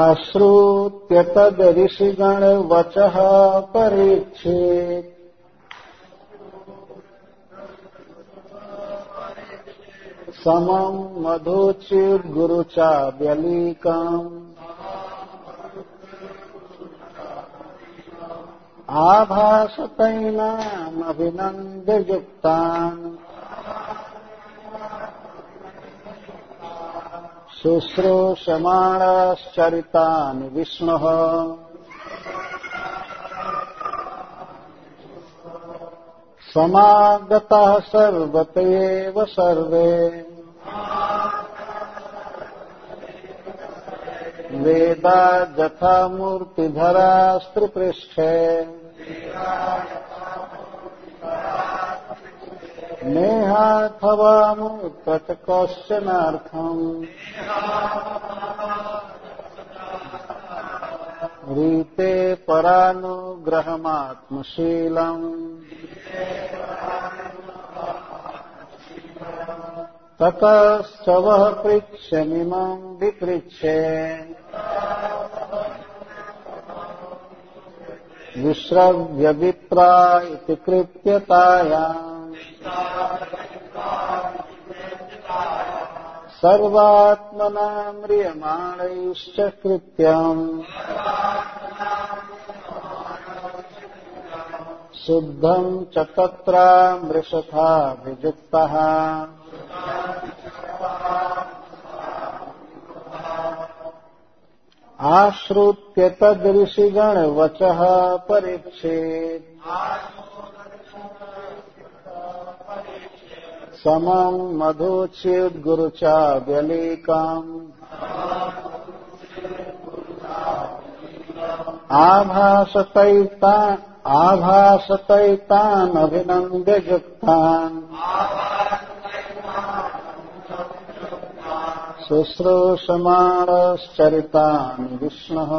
आश्रुत्य तदऋषिगणवचः परीक्षेत् समम् मधुचिद्गुरुचाव्यलीकम् आभासतैनामभिनन्द्ययुक्तान् शुश्रूषमाणश्चरितानि विष्णुः। समागतः सर्वत एव सर्वे। वेदा यथा मूर्तिधरास्त्रिपृष्ठे नेहाथवामुत्तत् कश्चनार्थम् रीते परानुग्रहमात्मशीलम्। ततश्च वः पृच्छमिमम् विपृच्छे। विश्रव्यविप्रा इति कृत्यतायाम्। सर्वात्मना म्रियमाणैश्च कृत्यम् शुद्धम् च तत्रामृषथा विजुक्तः आश्रुत्य तदृषिगणवचः परीक्षेत् समम् मधुचिद्गुरुचाव्यलीकाम् आभासतैता आभासतैतानभिनन्द्ययुक्तान् शुश्रूषमाणश्चरितानि विष्णुः।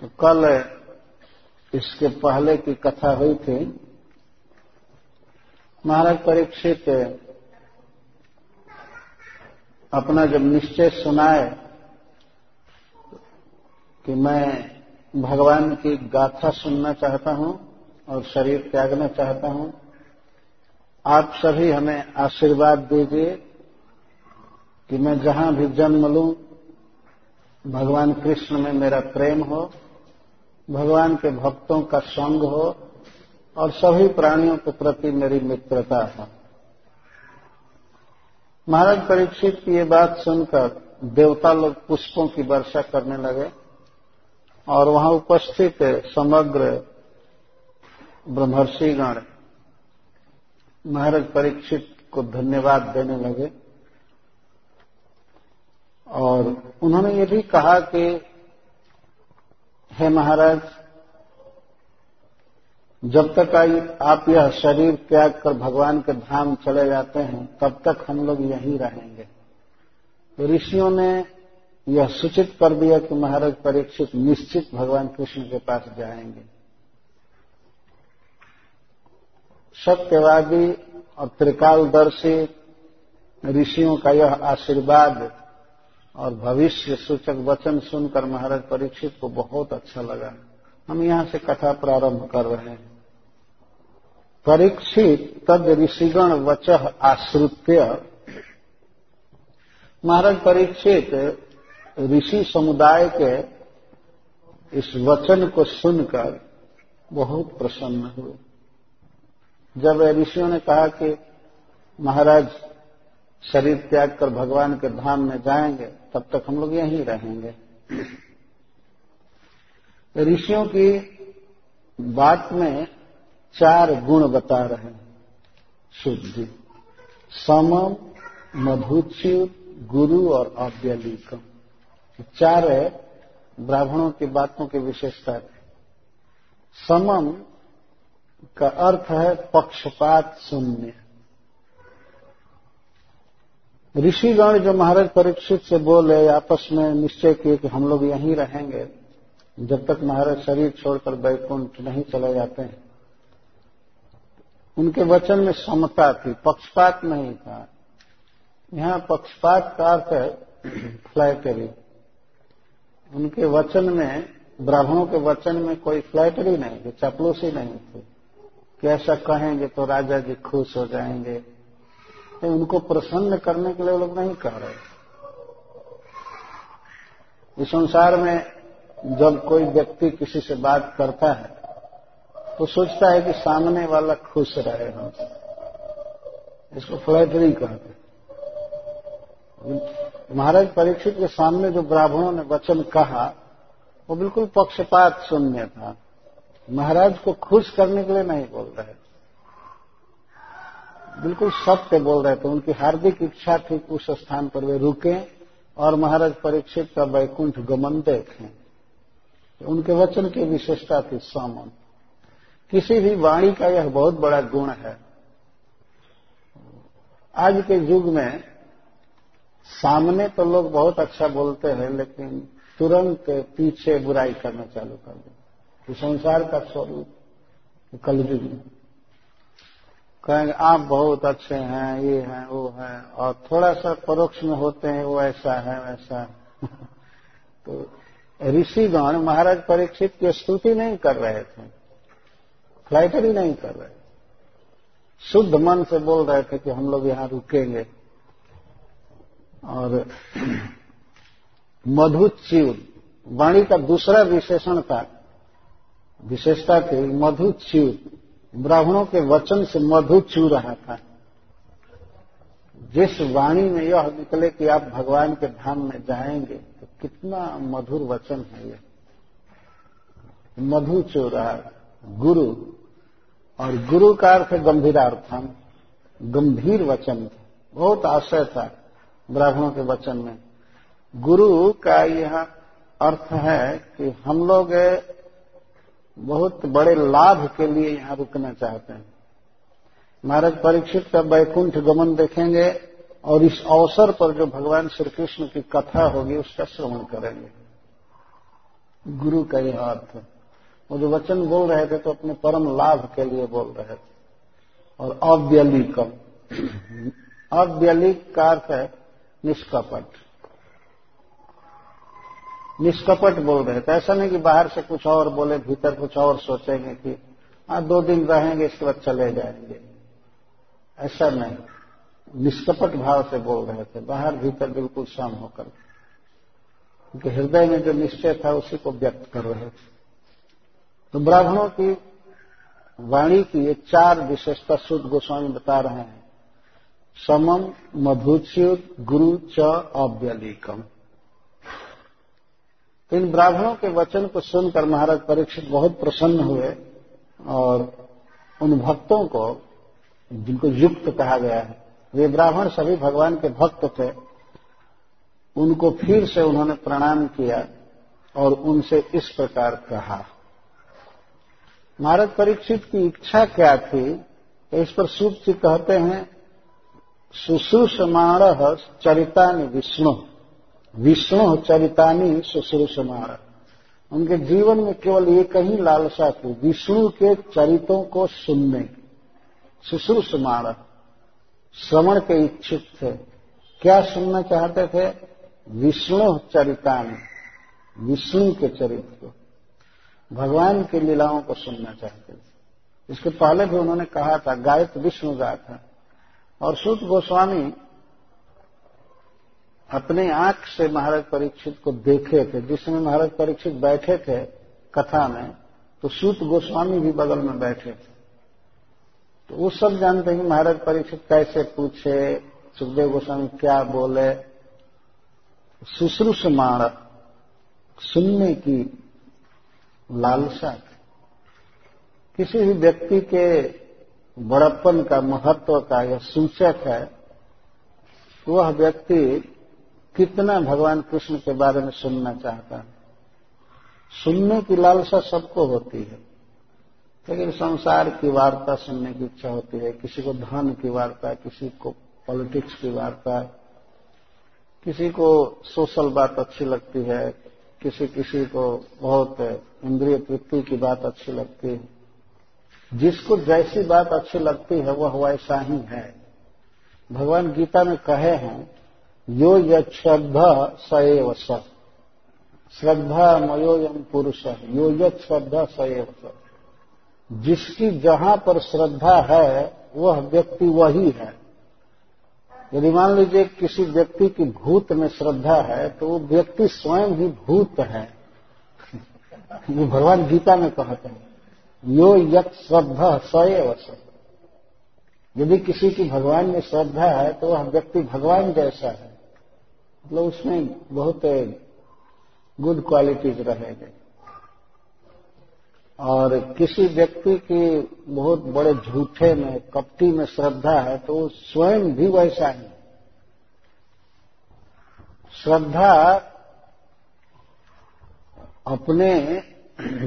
तो कल इसके पहले की कथा हुई थी। महाराज परीक्षित अपना जब निश्चय सुनाए कि मैं भगवान की गाथा सुनना चाहता हूँ और शरीर त्यागना चाहता हूँ, आप सभी हमें आशीर्वाद दीजिए कि मैं जहाँ भी जन्म लूँ, भगवान कृष्ण में मेरा प्रेम हो भगवान के भक्तों का संग हो और सभी प्राणियों के प्रति मेरी मित्रता है। महाराज परीक्षित की ये बात सुनकर देवता लोग पुष्पों की वर्षा करने लगे और वहाँ उपस्थित समग्र ब्रह्मर्षिगण महाराज परीक्षित को धन्यवाद देने लगे। और उन्होंने ये भी कहा कि हे महाराज, जब तक आप यह शरीर त्याग कर भगवान के धाम चले जाते हैं, तब तक हम लोग यहीं रहेंगे। तो ऋषियों ने यह सूचित कर दिया कि महाराज परीक्षित निश्चित भगवान कृष्ण के पास जाएँगे। सत्यवादी और त्रिकालदर्शी ऋषियों का यह आशीर्वाद और भविष्य सूचक वचन सुनकर महाराज परीक्षित को बहुत अच्छा लगा। हम यहाँ से कथा प्रारंभ कर रहे हैं। परीक्षित तद ऋषिगण वच आश्रित्य। महाराज परीक्षित ऋषि समुदाय के इस वचन को सुनकर बहुत प्रसन्न हुए। जब ऋषियों ने कहा कि महाराज शरीर त्याग कर भगवान के धाम में जाएँगे, तब तक हम लोग यहीं रहेंगे। ऋषियों की बात में चार गुण बता रहे हैं। शुद्धि, समम मधुच्युत गुरु और अव्यलिकम चार ब्राह्मणों की बातों की विशेषता। है समम का अर्थ है पक्षपात शून्य। ऋषिगण जो महाराज परीक्षित से बोले, आपस में निश्चय किए कि हम लोग यहीं रहेंगे। जब तक महाराज शरीर छोड़कर बैकुंठ नहीं चले जाते हैं। उनके वचन में समता थी, पक्षपात नहीं था। यहाँ पक्षपात का अर्थ है फ्लैटरी उनके वचन में, ब्राह्मणों के वचन में कोई फ्लैटरी नहीं थी, चपलूसी नहीं थी। कि ऐसा कहेंगे तो राजा जी खुश हो जाएँगे। तो उनको प्रसन्न करने के लिए लोग नहीं कह रहे। इस संसार में जब कोई व्यक्ति किसी से बात करता है तो सोचता है कि सामने वाला खुश रहे हमसे इसको फ्लैटरी कहते महाराज परीक्षित के सामने जो ब्राह्मणों ने वचन कहा, वो बिल्कुल पक्षपात शून्य था। महाराज को खुश करने के लिए नहीं बोल रहे। बिल्कुल सत्य बोल रहे थे, उनकी हार्दिक इच्छा थी उस स्थान पर वे रुके और महाराज परीक्षित का वैकुंठ गमन देखें। उनके वचन की विशेषता थी सामन किसी भी वाणी का यह बहुत बड़ा गुण है। आज के युग में सामने तो लोग बहुत अच्छा बोलते हैं, लेकिन तुरंत पीछे बुराई करना चालू कर दो संसार का स्वरूप कलयुग में। कहेंगे, आप बहुत अच्छे हैं, ये हैं, वो हैं। और थोड़ा सा परोक्ष में होते हैं, वो ऐसा है, वैसा है। तो ऋषिगण महाराज परीक्षित की स्तुति नहीं कर रहे थे फ्लाइटरी नहीं कर रहे शुद्ध मन से बोल रहे थे कि हम लोग यहाँ रुकेंगे। और मधुच्यूर वाणी का दूसरा विशेषण था, विशेषता थी मधुच्यूर ब्राह्मणों के वचन से मधु चू रहा था। जिस वाणी में यह निकले कि आप भगवान के धाम में जाएँगे तो कितना मधुर वचन है यह मधु चू रहा गुरु। और गुरु का अर्थ गंभीर गंभीरार्थम, गंभीर वचन था। बहुत आशय था ब्राह्मणों के वचन में। गुरु का यह अर्थ है कि हम लोग बहुत बड़े लाभ के लिए यहाँ रुकना चाहते हैं। महाराज परीक्षित का वैकुंठ गमन देखेंगे और इस अवसर पर जो भगवान श्री कृष्ण की कथा होगी उसका श्रवण करेंगे। गुरु का यह अर्थ। वो जो वचन बोल रहे थे तो अपने परम लाभ के लिए बोल रहे थे। और अव्यलिकम। अव्यलिक का अर्थ है निष्कपट। निष्कपट बोल रहे थे। ऐसा नहीं कि बाहर से कुछ और बोले, भीतर कुछ और सोचेंगे कि हाँ दो दिन रहेंगे, इसके बाद चले जाएँगे। ऐसा नहीं। निष्कपट भाव से बोल रहे थे। बाहर, भीतर बिल्कुल सम होकर। क्योंकि हृदय में जो निश्चय था, उसी को व्यक्त कर रहे थे। तो ब्राह्मणों की वाणी की ये चार विशेषता शुद्ध गोस्वामी बता रहे हैं। समम, मधुच्युत, गुरु, च, अव्यलिकम। इन ब्राह्मणों के वचन को सुनकर महाराज परीक्षित बहुत प्रसन्न हुए और उन भक्तों को, जिनको युक्त कहा गया है, वे ब्राह्मण सभी भगवान के भक्त थे, उनको फिर से उन्होंने प्रणाम किया और उनसे इस प्रकार कहा। महाराज परीक्षित की इच्छा क्या थी? इस पर सूत जी कहते हैं शुश्रूषमाण चरितानि विष्णु। विष्णु चरितानी शुश्रूषमाण उनके जीवन में केवल एक ही लालसा थी, विष्णु के चरितों को सुनने। की शुश्रूषमाण श्रवण के इच्छुक थे। क्या सुनना चाहते थे? विष्णु चरितानी, विष्णु के चरित्र को। भगवान की लीलाओं को सुनना चाहते थे। इसके पहले भी उन्होंने कहा था गायत विष्णु गाथा। और सूत गोस्वामी अपने आँख से महाराज परीक्षित को देखे थे, जिसमें महाराज परीक्षित बैठे थे कथा में तो सूत गोस्वामी भी बगल में बैठे थे। तो वो सब जानते हैं कि महाराज परीक्षित कैसे पूछे, सुखदेव गोस्वामी क्या बोले। शुश्रूषमाण सुनने की लालसा थी। किसी भी व्यक्ति के बड़प्पन का महत्व का यह सूचक है, वह व्यक्ति कितना भगवान कृष्ण के बारे में सुनना चाहता है? सुनने की लालसा सबको होती है। लेकिन संसार की वार्ता सुनने की इच्छा होती है। किसी को धन की वार्ता, किसी को पॉलिटिक्स की वार्ता, किसी को सोशल बात अच्छी लगती है, किसी किसी को बहुत इंद्रिय तृप्ति की बात अच्छी लगती है। जिसको जैसी बात अच्छी लगती है, वह वैसा ही है। भगवान गीता में कहे हैं यो यद्धा स एव स। श्रद्धा मयोयम पुरुष, यो यद श्रद्धा एव स। जिसकी जहाँ पर श्रद्धा है, वह व्यक्ति वही है। यदि मान लीजिए किसी व्यक्ति की भूत में श्रद्धा है तो वो व्यक्ति स्वयं ही भूत है। ये भगवान गीता में कहते हैं। यो यत श्रद्धा सएव स। यदि किसी की भगवान में श्रद्धा है तो वह व्यक्ति भगवान जैसा है। मतलब उसमें बहुत गुड क्वालिटीज रहेंगे और किसी व्यक्ति की बहुत बड़े झूठे में, कपटी में श्रद्धा है तो वो स्वयं भी वैसा ही। श्रद्धा अपने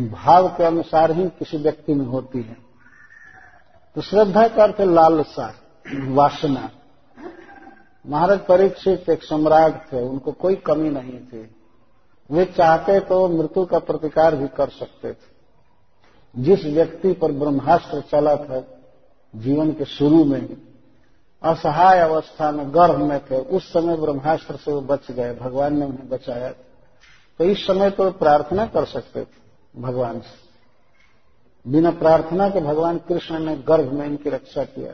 भाव के अनुसार ही किसी व्यक्ति में होती है। तो श्रद्धा का अर्थ लालसा, वासना। महाराज परीक्षित एक सम्राट थे, उनको कोई कमी नहीं थी। वे चाहते तो मृत्यु का प्रतिकार भी कर सकते थे। जिस व्यक्ति पर ब्रह्मास्त्र चला था, जीवन के शुरू में असहाय अवस्था में, गर्भ में थे, उस समय ब्रह्मास्त्र से वो बच गए, भगवान ने उन्हें बचाया तो इस समय तो प्रार्थना कर सकते थे भगवान से। बिना प्रार्थना के भगवान कृष्ण ने गर्भ में इनकी रक्षा किया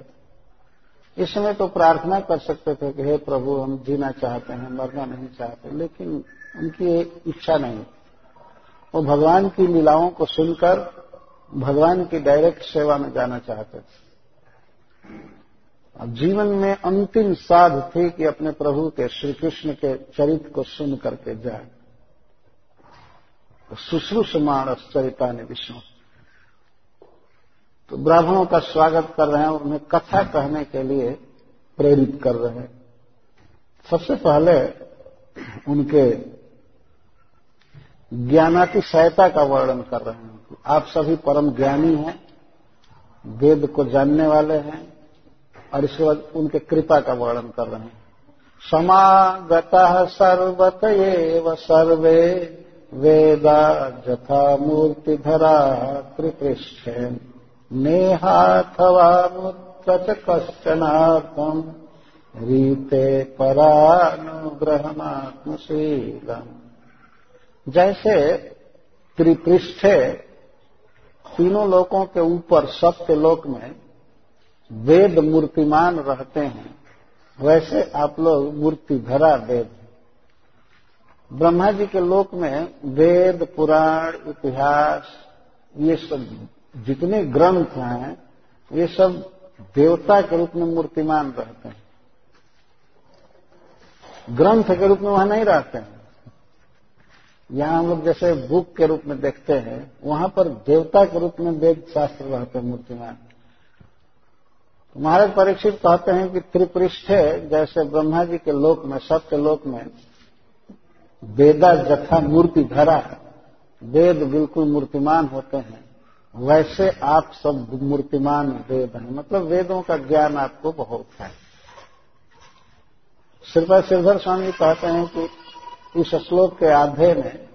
इस समय तो प्रार्थना कर सकते थे कि हे प्रभु, हम जीना चाहते हैं, मरना नहीं चाहते, लेकिन उनकी इच्छा नहीं। वो भगवान की लीलाओं को सुनकर भगवान की डायरेक्ट सेवा में जाना चाहते थे। अब जीवन में अंतिम साध थी कि अपने प्रभु के, श्री कृष्ण के चरित्र को सुन करके जाए। तो शुश्रूष मानस चरिता ने विष्णु। तो ब्राह्मणों का स्वागत कर रहे हैं, उन्हें कथा कहने के लिए प्रेरित कर रहे हैं। सबसे पहले उनके ज्ञानातिशयता का वर्णन कर रहे हैं। आप सभी परम ज्ञानी हैं, वेद को जानने वाले हैं, और इसके बाद उनके कृपा का वर्णन कर रहे हैं। समागत सर्वत सर्वे वेदा जथा मूर्तिधरा त्रिपृष्ठ। नेहाथवामुत्र च कश्चनार्थम् रीते परानुग्रहमात्मशीलम जैसे त्रिपृष्ठे तीनों लोकों के ऊपर सत्य लोक में वेद मूर्तिमान रहते हैं, वैसे आप लोग मूर्तिधरा वेद ब्रह्मा जी के लोक में वेद, पुराण, इतिहास, ये सब जितने ग्रंथ हैं, ये सब देवता के रूप में मूर्तिमान रहते हैं। ग्रंथ के रूप में वहाँ नहीं रहते हैं। यहाँ हम लोग जैसे बुक के रूप में देखते हैं, वहाँ पर देवता के रूप में वेद शास्त्र रहते हैं मूर्तिमान। महाराज परीक्षित कहते हैं कि त्रिपृष्ठे, जैसे ब्रह्मा जी के लोक में, सत्य लोक में, वेदा जथा मूर्ति धरा वेद बिल्कुल मूर्तिमान होते हैं। वैसे आप सब मूर्तिमान वेद हैं। मतलब वेदों का ज्ञान आपको बहुत है। श्रीपा श्रीधर स्वामी कहते हैं कि इस श्लोक के आधे में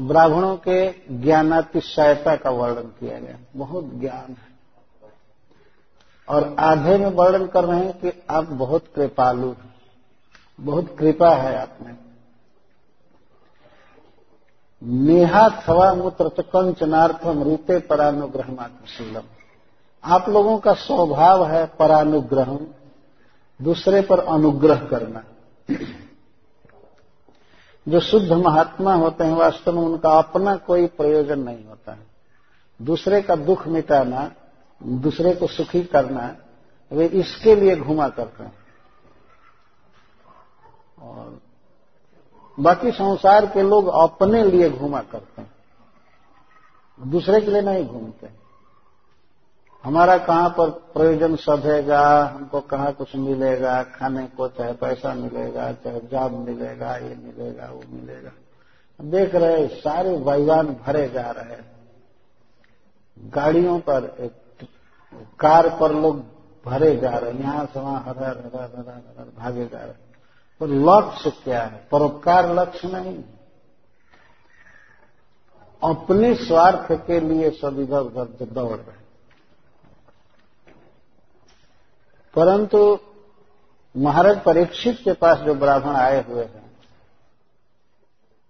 ब्राह्मणों के ज्ञानातिशयता का वर्णन किया गया। बहुत ज्ञान है। और आधे में वर्णन कर रहे हैं कि आप बहुत कृपालु हैं। बहुत कृपा है आप में। नेहा थवा मूत्र कंचनार्थम रीते परानुग्रहमात्मशीलम आप लोगों का स्वभाव है परानुग्रह दूसरे पर अनुग्रह करना। जो शुद्ध महात्मा होते हैं, वास्तव में उनका अपना कोई प्रयोजन नहीं होता है। दूसरे का दुख मिटाना, दूसरे को सुखी करना, वे इसके लिए घुमा करते हैं। और बाकी संसार के लोग अपने लिए घूमा करते हैं। दूसरे के लिए नहीं घूमते। हमारा कहाँ पर प्रयोजन सधेगा हमको कहाँ कुछ मिलेगा, खाने को चाहे पैसा मिलेगा, चाहे जॉब मिलेगा, ये मिलेगा, वो मिलेगा। देख रहे सारे वायुवान भरे जा रहे हैं। गाड़ियों पर एक कार पर लोग भरे जा रहे हैं। यहाँ से वहाँ हर हर हर हर हर भागे जा रहे हैं। तो लक्ष्य क्या है? परोपकार लक्ष्य नहीं अपने स्वार्थ के लिए सब इधर उधर दौड़ रहे परंतु महाराज परीक्षित के पास जो ब्राह्मण आए हुए हैं,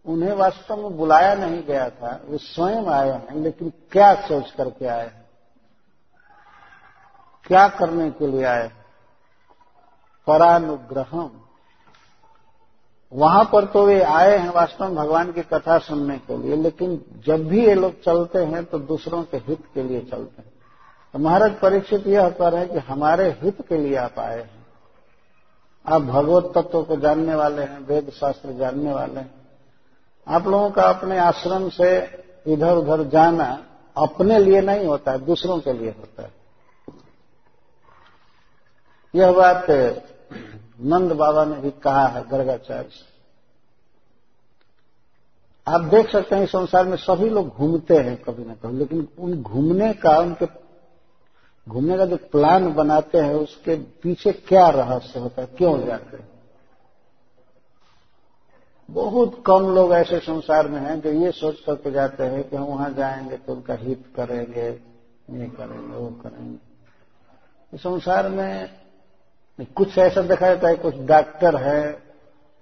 उन्हें वास्तव में बुलाया नहीं गया था, वे स्वयं आए हैं, लेकिन क्या सोच करके आए हैं? क्या करने के लिए आए परानुग्रहम। वहाँ पर तो वे आए हैं वास्तव में भगवान की कथा सुनने के लिए, लेकिन जब भी ये लोग चलते हैं तो दूसरों के हित के लिए चलते हैं। तो महाराज परीक्षित यह कर है कि हमारे हित के लिए आप आए हैं। आप भगवत तत्व को जानने वाले हैं, वेद शास्त्र जानने वाले हैं। आप लोगों का अपने आश्रम से इधर उधर जाना अपने लिए नहीं होता है दूसरों के लिए होता है। यह बात नंद बाबा ने भी कहा है, गर्गाचार्य से। आप देख सकते हैं, संसार में सभी लोग घूमते हैं कभी ना कभी, लेकिन उन घूमने का, उनके घूमने का जो प्लान बनाते हैं, उसके पीछे क्या रहस्य होता है, क्यों जाते हैं? बहुत कम लोग ऐसे संसार में हैं जो ये सोच करके जाते हैं कि हम वहाँ जाएँगे तो उनका हित करेंगे, ये करेंगे, वो करेंगे। संसार में कुछ ऐसा देखा जाता है कुछ डॉक्टर है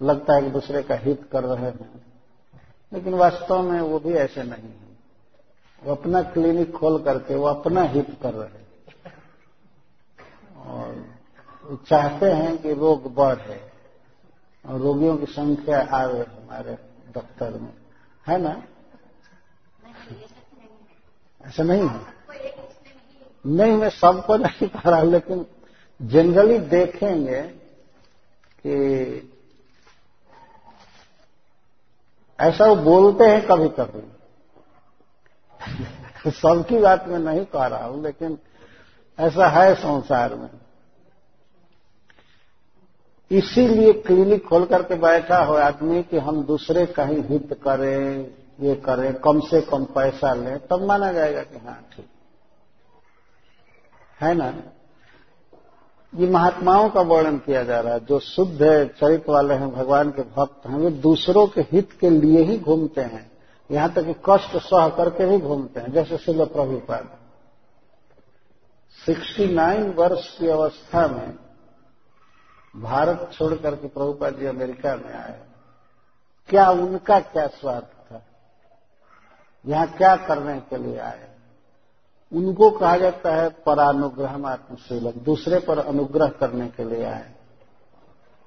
लगता है कि दूसरे का हित कर रहे हैं। लेकिन वास्तव में वो भी ऐसे नहीं है। वो अपना क्लिनिक खोल करके वो अपना हित कर रहे हैं। और चाहते हैं कि रोग बढ़े और रोगियों की संख्या आवे हमारे दफ्तर में। है ना? ऐसा नहीं है। नहीं मैं सबको नहीं कह रहा लेकिन जनरली देखेंगे कि ऐसा वो बोलते हैं कभी कभी सबकी बात मैं नहीं कह रहा हूँ, लेकिन ऐसा है संसार में। इसीलिए क्लिनिक खोल करके बैठा हो आदमी कि हम दूसरे कहीं हित करें, ये करें, कम से कम पैसा लें, तब माना जाएगा कि हाँ ठीक। है ना? ये महात्माओं का वर्णन किया जा रहा है, जो शुद्ध है चरित्र वाले हैं, भगवान के भक्त हैं, वे दूसरों के हित के लिए ही घूमते हैं। यहाँ तक कि कष्ट सह करके भी घूमते हैं, जैसे शिल प्रभुपाद। 69 वर्ष की अवस्था में भारत छोड़ करके प्रभुपाद जी अमेरिका में आए। क्या उनका क्या स्वार्थ था? यहाँ क्या करने के लिए आए? उनको कहा जाता है परानुग्रह आत्मशीलक दूसरे पर अनुग्रह करने के लिए आए।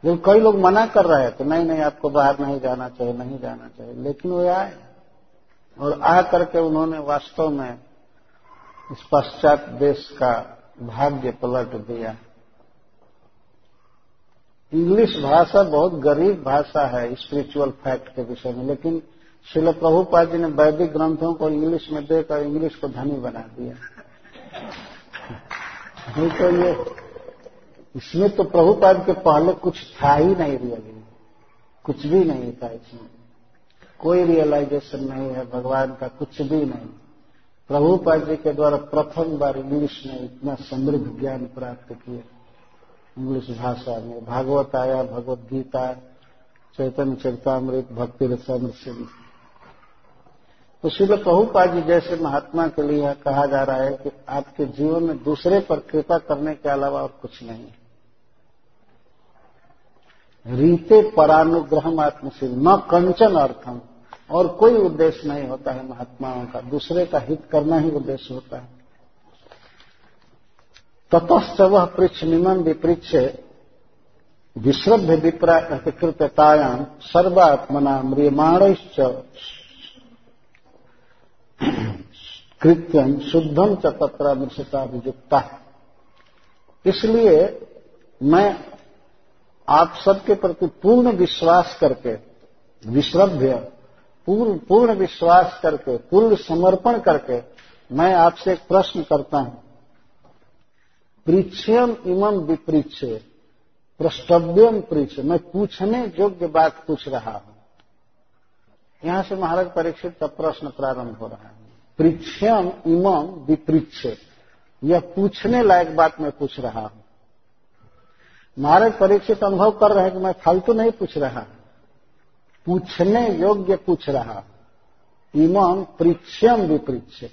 जब कई लोग मना कर रहे हैं तो नहीं नहीं, आपको बाहर नहीं जाना चाहिए, नहीं जाना चाहिए। लेकिन वे आए। और आ करके उन्होंने वास्तव में इस पश्चात देश का भाग्य पलट दिया। इंग्लिश भाषा बहुत गरीब भाषा है स्पिरिचुअल फैक्ट के विषय में। लेकिन शिल प्रभुपाद जी ने वैदिक ग्रंथों को इंग्लिश में देकर इंग्लिश को धनी बना दिया। नहीं तो ये, इसमें तो प्रभुपाद के पहले कुछ था ही नहीं रियली कुछ भी नहीं था इसमें। कोई रियलाइजेशन नहीं है, भगवान का कुछ भी नहीं। प्रभुपाद जी के द्वारा प्रथम बार इंग्लिश में इतना समृद्ध ज्ञान प्राप्त किया। इंग्लिश भाषा में, भागवत आया, भगवत गीता, चैतन्य चरितमृत, भक्ति रसामृत तो शिल प्रभुपाद जी जैसे महात्मा के लिए कहा जा रहा है कि आपके जीवन में दूसरे पर कृपा करने के अलावा और कुछ नहीं रीते परानुग्रह आत्मशील, न कंचन अर्थम, और कोई उद्देश्य नहीं होता है महात्माओं का। दूसरे का हित करना ही उद्देश्य होता है। ततश्च वह पृछ निमन विपृक्ष विश्रद्ध विकृततायाम सर्वात्मना म्रियमाणश्च कृत्यम शुद्धम च तत्र मृषता विजुक्ता इसलिए मैं आप सबके प्रति पूर्ण विश्वास करके विश्रभ्य पूर्ण पूर्ण विश्वास करके, पूर्ण समर्पण करके मैं आपसे एक प्रश्न करता हूँ। परीक्षम इमम विपरीक्ष प्रष्टव्यम परीक्ष मैं पूछने योग्य बात पूछ रहा हूँ। यहाँ से महाराज परीक्षित का प्रश्न प्रारंभ हो रहा है। परीक्षम इमम विपरीक्ष यह पूछने लायक बात मैं पूछ रहा हूँ। महाराज परीक्षित अनुभव कर रहे हैं कि मैं फालतू नहीं पूछ रहा। पूछने योग्य पूछ रहा। इमम परीक्षम विपरीक्ष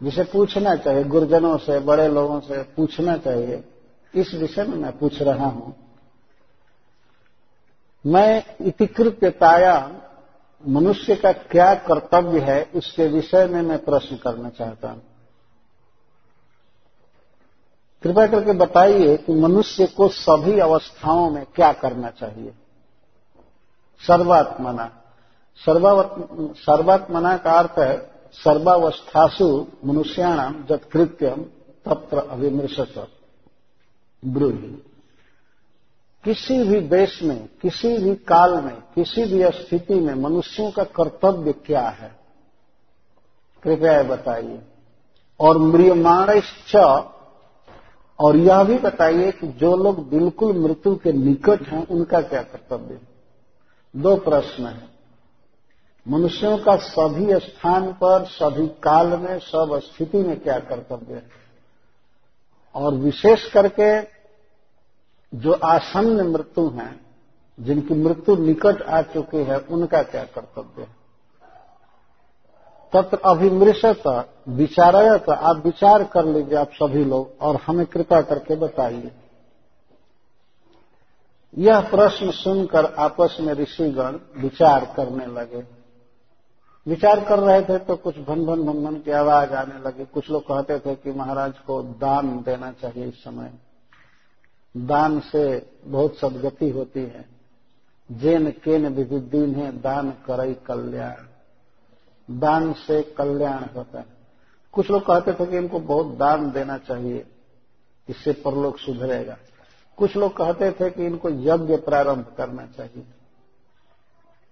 जिसे पूछना चाहिए, गुरुजनों से, बड़े लोगों से पूछना चाहिए, इस विषय में मैं पूछ रहा हूँ। मैं इतिकृत्यताया मनुष्य का क्या कर्तव्य है, उसके विषय में मैं प्रश्न करना चाहता हूँ। कृपया करके बताइए कि मनुष्य को सभी अवस्थाओं में क्या करना चाहिए? सर्वात्मना। सर्वात्मना का अर्थ है, सर्वावस्थासु मनुष्याणाम जत्कृत्यम तत्र अभिमृशत ब्रूही। किसी भी देश में, किसी भी काल में, किसी भी स्थिति में मनुष्यों का कर्तव्य क्या है? कृपया बताइए। और म्रियमाणश्च, और यह भी बताइए कि जो लोग बिल्कुल मृत्यु के निकट हैं, उनका क्या कर्तव्य दो प्रश्न है। मनुष्यों का सभी स्थान पर, सभी काल में, सब स्थिति में क्या कर्तव्य है? और विशेष करके जो आसन्न मृत्यु हैं, जिनकी मृत्यु निकट आ चुकी है, उनका क्या कर्तव्य है? तत्र अभिमृशत, विचारयत, आप विचार कर लीजिए आप सभी लोग, और हमें कृपा करके बताइए। यह प्रश्न सुनकर आपस में ऋषिगण विचार करने लगे। विचार कर रहे थे तो कुछ भन भन भन भन की आवाज़ आने लगी। कुछ लोग कहते थे कि महाराज को दान देना चाहिए इस समय। दान से बहुत सदगति होती है। जेन केन विविदीन है, दान करई कल्याण। दान से कल्याण होता है। कुछ लोग कहते थे कि इनको बहुत दान देना चाहिए, इससे परलोक सुधरेगा कुछ लोग कहते थे कि इनको यज्ञ प्रारंभ करना चाहिए।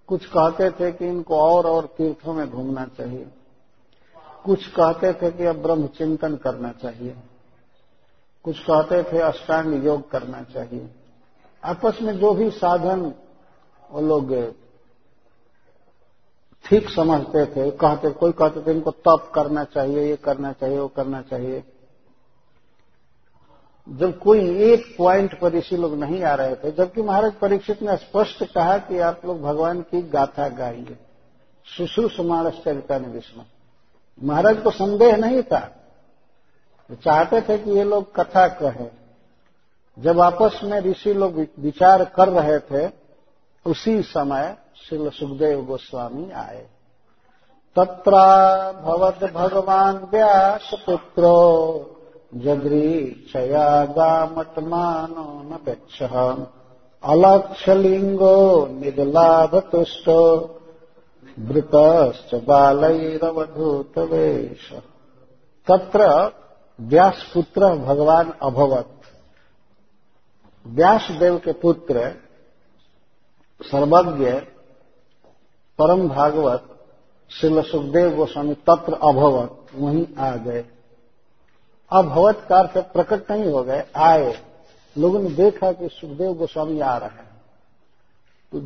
कुछ कहते थे कि इनको और और तीर्थों में घूमना चाहिए। कुछ कहते थे कि अब ब्रह्म चिंतन करना चाहिए। कुछ कहते थे, अष्टांग योग करना चाहिए। आपस में जो भी साधन वो लोग ठीक समझते थे, कहते, कोई कहते थे, इनको तप करना चाहिए, ये करना चाहिए, वो करना चाहिए। जब कोई एक पॉइंट पर ऋषि लोग नहीं आ रहे थे, जबकि महाराज परीक्षित ने स्पष्ट कहा कि आप लोग भगवान की गाथा गाइए। सुश्रुषमाण चरिता विष्णु महाराज को संदेह नहीं था। वो चाहते थे कि ये लोग कथा कहे। जब आपस में ऋषि लोग विचार कर रहे थे, उसी समय श्री सुखदेव गोस्वामी आए। तत्रा भवत भगवान व्यास पुत्रो जदृक्षया गामत्मानो न गच्छ। अलक्षलिङ्गो निदलाभतुष्टो वृतश्च बालैरवधूतवेश। तत्र व्यासपुत्र भगवान अभवत। व्यासदेव के पुत्र सर्वज्ञ परम भागवत श्री सुखदेव गोस्वामी तत्र अभवत, वहीं आ गए। अभवत कार से प्रकट नहीं हो गए, आए। लोगों ने देखा कि सुखदेव गोस्वामी आ रहे हैं। तो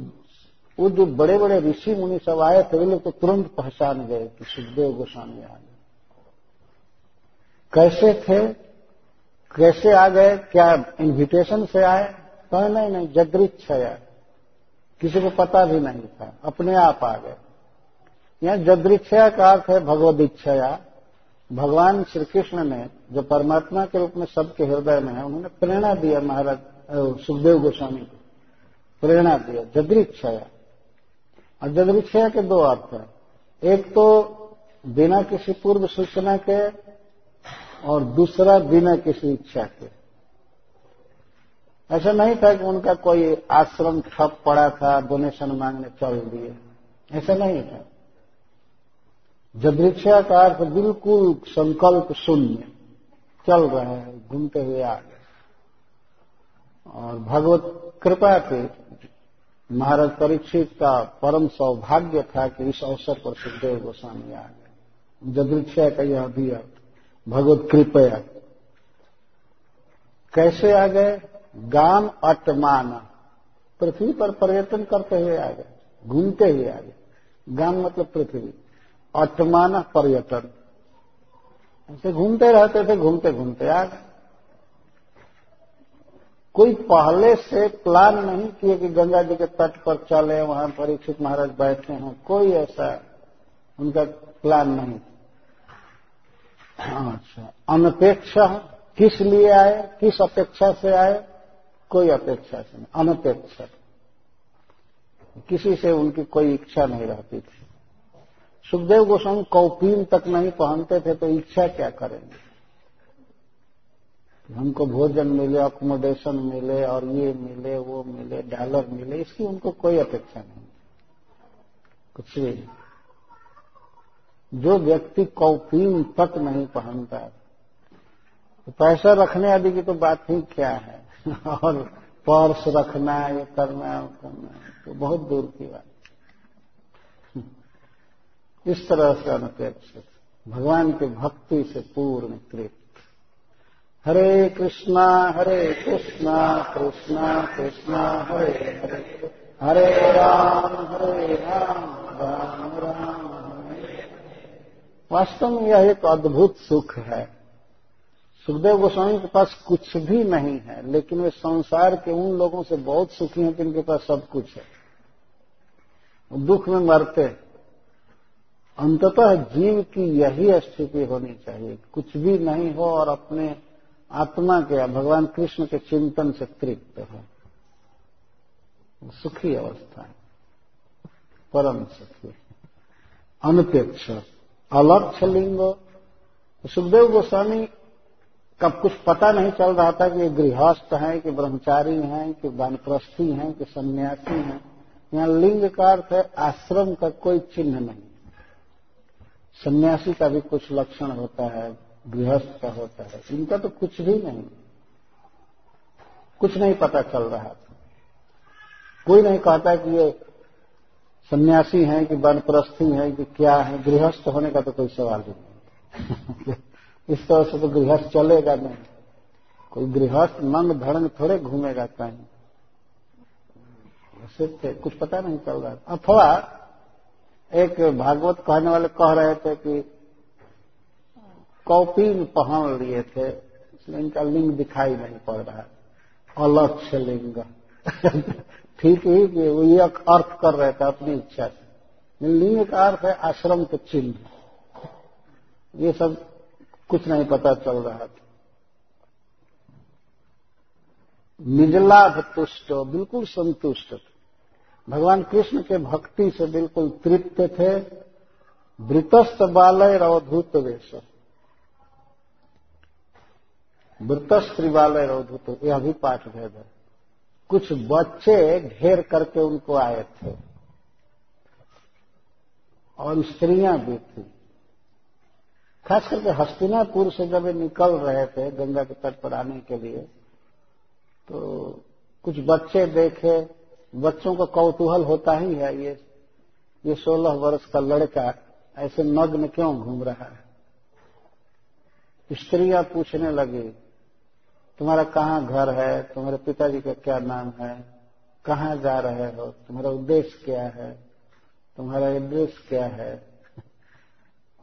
वो जो बड़े बड़े ऋषि मुनि सब आए थे, वे लोग तो तुरंत पहचान गए कि सुखदेव गोस्वामी आ गए कैसे थे? कैसे आ गए? क्या इनविटेशन से आए? कहे, नहीं नहीं जदृच्छया किसी को पता भी नहीं था। अपने आप आ गए। यहाँ जदृच्छया का अर्थ है भगवद इच्छया भगवान श्री कृष्ण ने, जो परमात्मा के रूप में सबके हृदय में है, उन्होंने प्रेरणा दिया महाराज सुखदेव गोस्वामी को। प्रेरणा दिया। जदृक्षया और जदृक्षया के दो अर्थ है। एक तो बिना किसी पूर्व सूचना के और दूसरा बिना किसी इच्छा के। ऐसा नहीं था कि उनका कोई आश्रम ठप पड़ा था डोनेशन मांगने चल दिए। ऐसा नहीं था। जदृक्षा का अर्थ बिल्कुल संकल्प शून्य चल रहे हैं, घूमते हुए आ गए और भगवत कृपा के महाराज परीक्षित का परम सौभाग्य था कि इस अवसर पर सुखदेव गोस्वामी आ गए। जदृक्षा का यह भी अर्थ भगवत कृपया। कैसे आ गए? गाम अटमाना। पृथ्वी पर पर्यटन करते हुए आ गए, घूमते हुए आ गए। गाम मतलब पृथ्वी। अटमाना पर्यटन। ऐसे घूमते रहते थे, घूमते घूमते आ गए। कोई पहले से प्लान नहीं किए कि गंगा जी के तट पर चले, वहाँ परीक्षित महाराज बैठे हैं। कोई ऐसा उनका प्लान नहीं अच्छा। अनपेक्षा किस लिए आए? किस अपेक्षा से आए? कोई अपेक्षा से नहीं, अनपेक्षा। किसी से उनकी कोई इच्छा नहीं रहती थी। सुखदेव गोस्वामी कौपीन तक नहीं पहनते थे तो इच्छा क्या करेंगे? हमको भोजन मिले अकोमोडेशन मिले, और ये मिले, वो मिले डॉलर मिले, इसकी उनको कोई अपेक्षा नहीं। कुछ भी जो व्यक्ति कौपीन तक नहीं पहनता तो पैसा रखने आदि की तो बात ही क्या है? और पर्स रखना ये करना वो करना तो बहुत दूर की बात। इस तरह से अनपेक्षित, भगवान के भक्ति से पूर्ण कृत। हरे कृष्णा हरे कृष्णा कृष्णा कृष्णा, हरे हरे। हरे राम हरे राम राम राम। वास्तव में यह एक अद्भुत सुख है। सुखदेव गोस्वामी के पास कुछ भी नहीं है, लेकिन वे संसार के उन लोगों से बहुत सुखी हैं जिनके पास सब कुछ है। दुख में मरते अंततः जीव की यही स्थिति होनी चाहिए। कुछ भी नहीं हो और अपने आत्मा के, भगवान कृष्ण के चिंतन से तृप्त हो। सुखी अवस्था है। परम सुखी अनपेक्ष अलक्ष लिंग सुखदेव गोस्वामी का कुछ पता नहीं चल रहा था कि ये गृहस्थ हैं, कि ब्रह्मचारी हैं, कि वानप्रस्थी हैं, कि सन्यासी हैं। यहाँ लिंग का अर्थ है आश्रम का कोई चिन्ह नहीं। सन्यासी का भी कुछ लक्षण होता है, गृहस्थ का होता है। इनका तो कुछ भी नहीं। कुछ नहीं पता चल रहा था। कोई नहीं कहता कि ये सन्यासी हैं कि वनप्रस्थी हैं कि क्या है, गृहस्थ होने का तो कोई सवाल ही नहीं। इस तरह से तो गृहस्थ चलेगा नहीं। कोई गृहस्थ नंग धड़ंग थोड़े घूमेगा कहीं। ऐसे कुछ पता नहीं चल रहा अथवा एक भागवत कहने वाले कह रहे थे कि कॉपी पहन लिए थे, इसलिए इनका लिंग दिखाई नहीं पड़ रहा। अलक्ष्य लिंग। ठीक ही वो ये अर्थ कर रहे थे अपनी इच्छा से। लिंग का अर्थ है, आश्रम के चिन्ह। ये सब कुछ नहीं पता चल रहा था। निजलाभ तुष्ट बिल्कुल संतुष्ट थे। भगवान कृष्ण के भक्ति से बिल्कुल तृप्त थे। वृतस्थ बालय अवधूत वेश। वृतस्त्रिवालय रोधुत यह भी पाठ भेद है। कुछ बच्चे घेर करके उनको आए थे। और स्त्रियाँ भी थी। खास करके हस्तिनापुर से जब ये निकल रहे थे गंगा के तट पर आने के लिए तो कुछ बच्चे देखे, बच्चों का कौतूहल होता ही है ये ये सोलह वर्ष का लड़का ऐसे नग्न क्यों घूम रहा है? स्त्रियाँ पूछने लगी तुम्हारा कहाँ घर है? तुम्हारे पिताजी का क्या नाम है? कहाँ जा रहे हो? तुम्हारा उद्देश्य क्या है? तुम्हारा एड्रेस क्या है?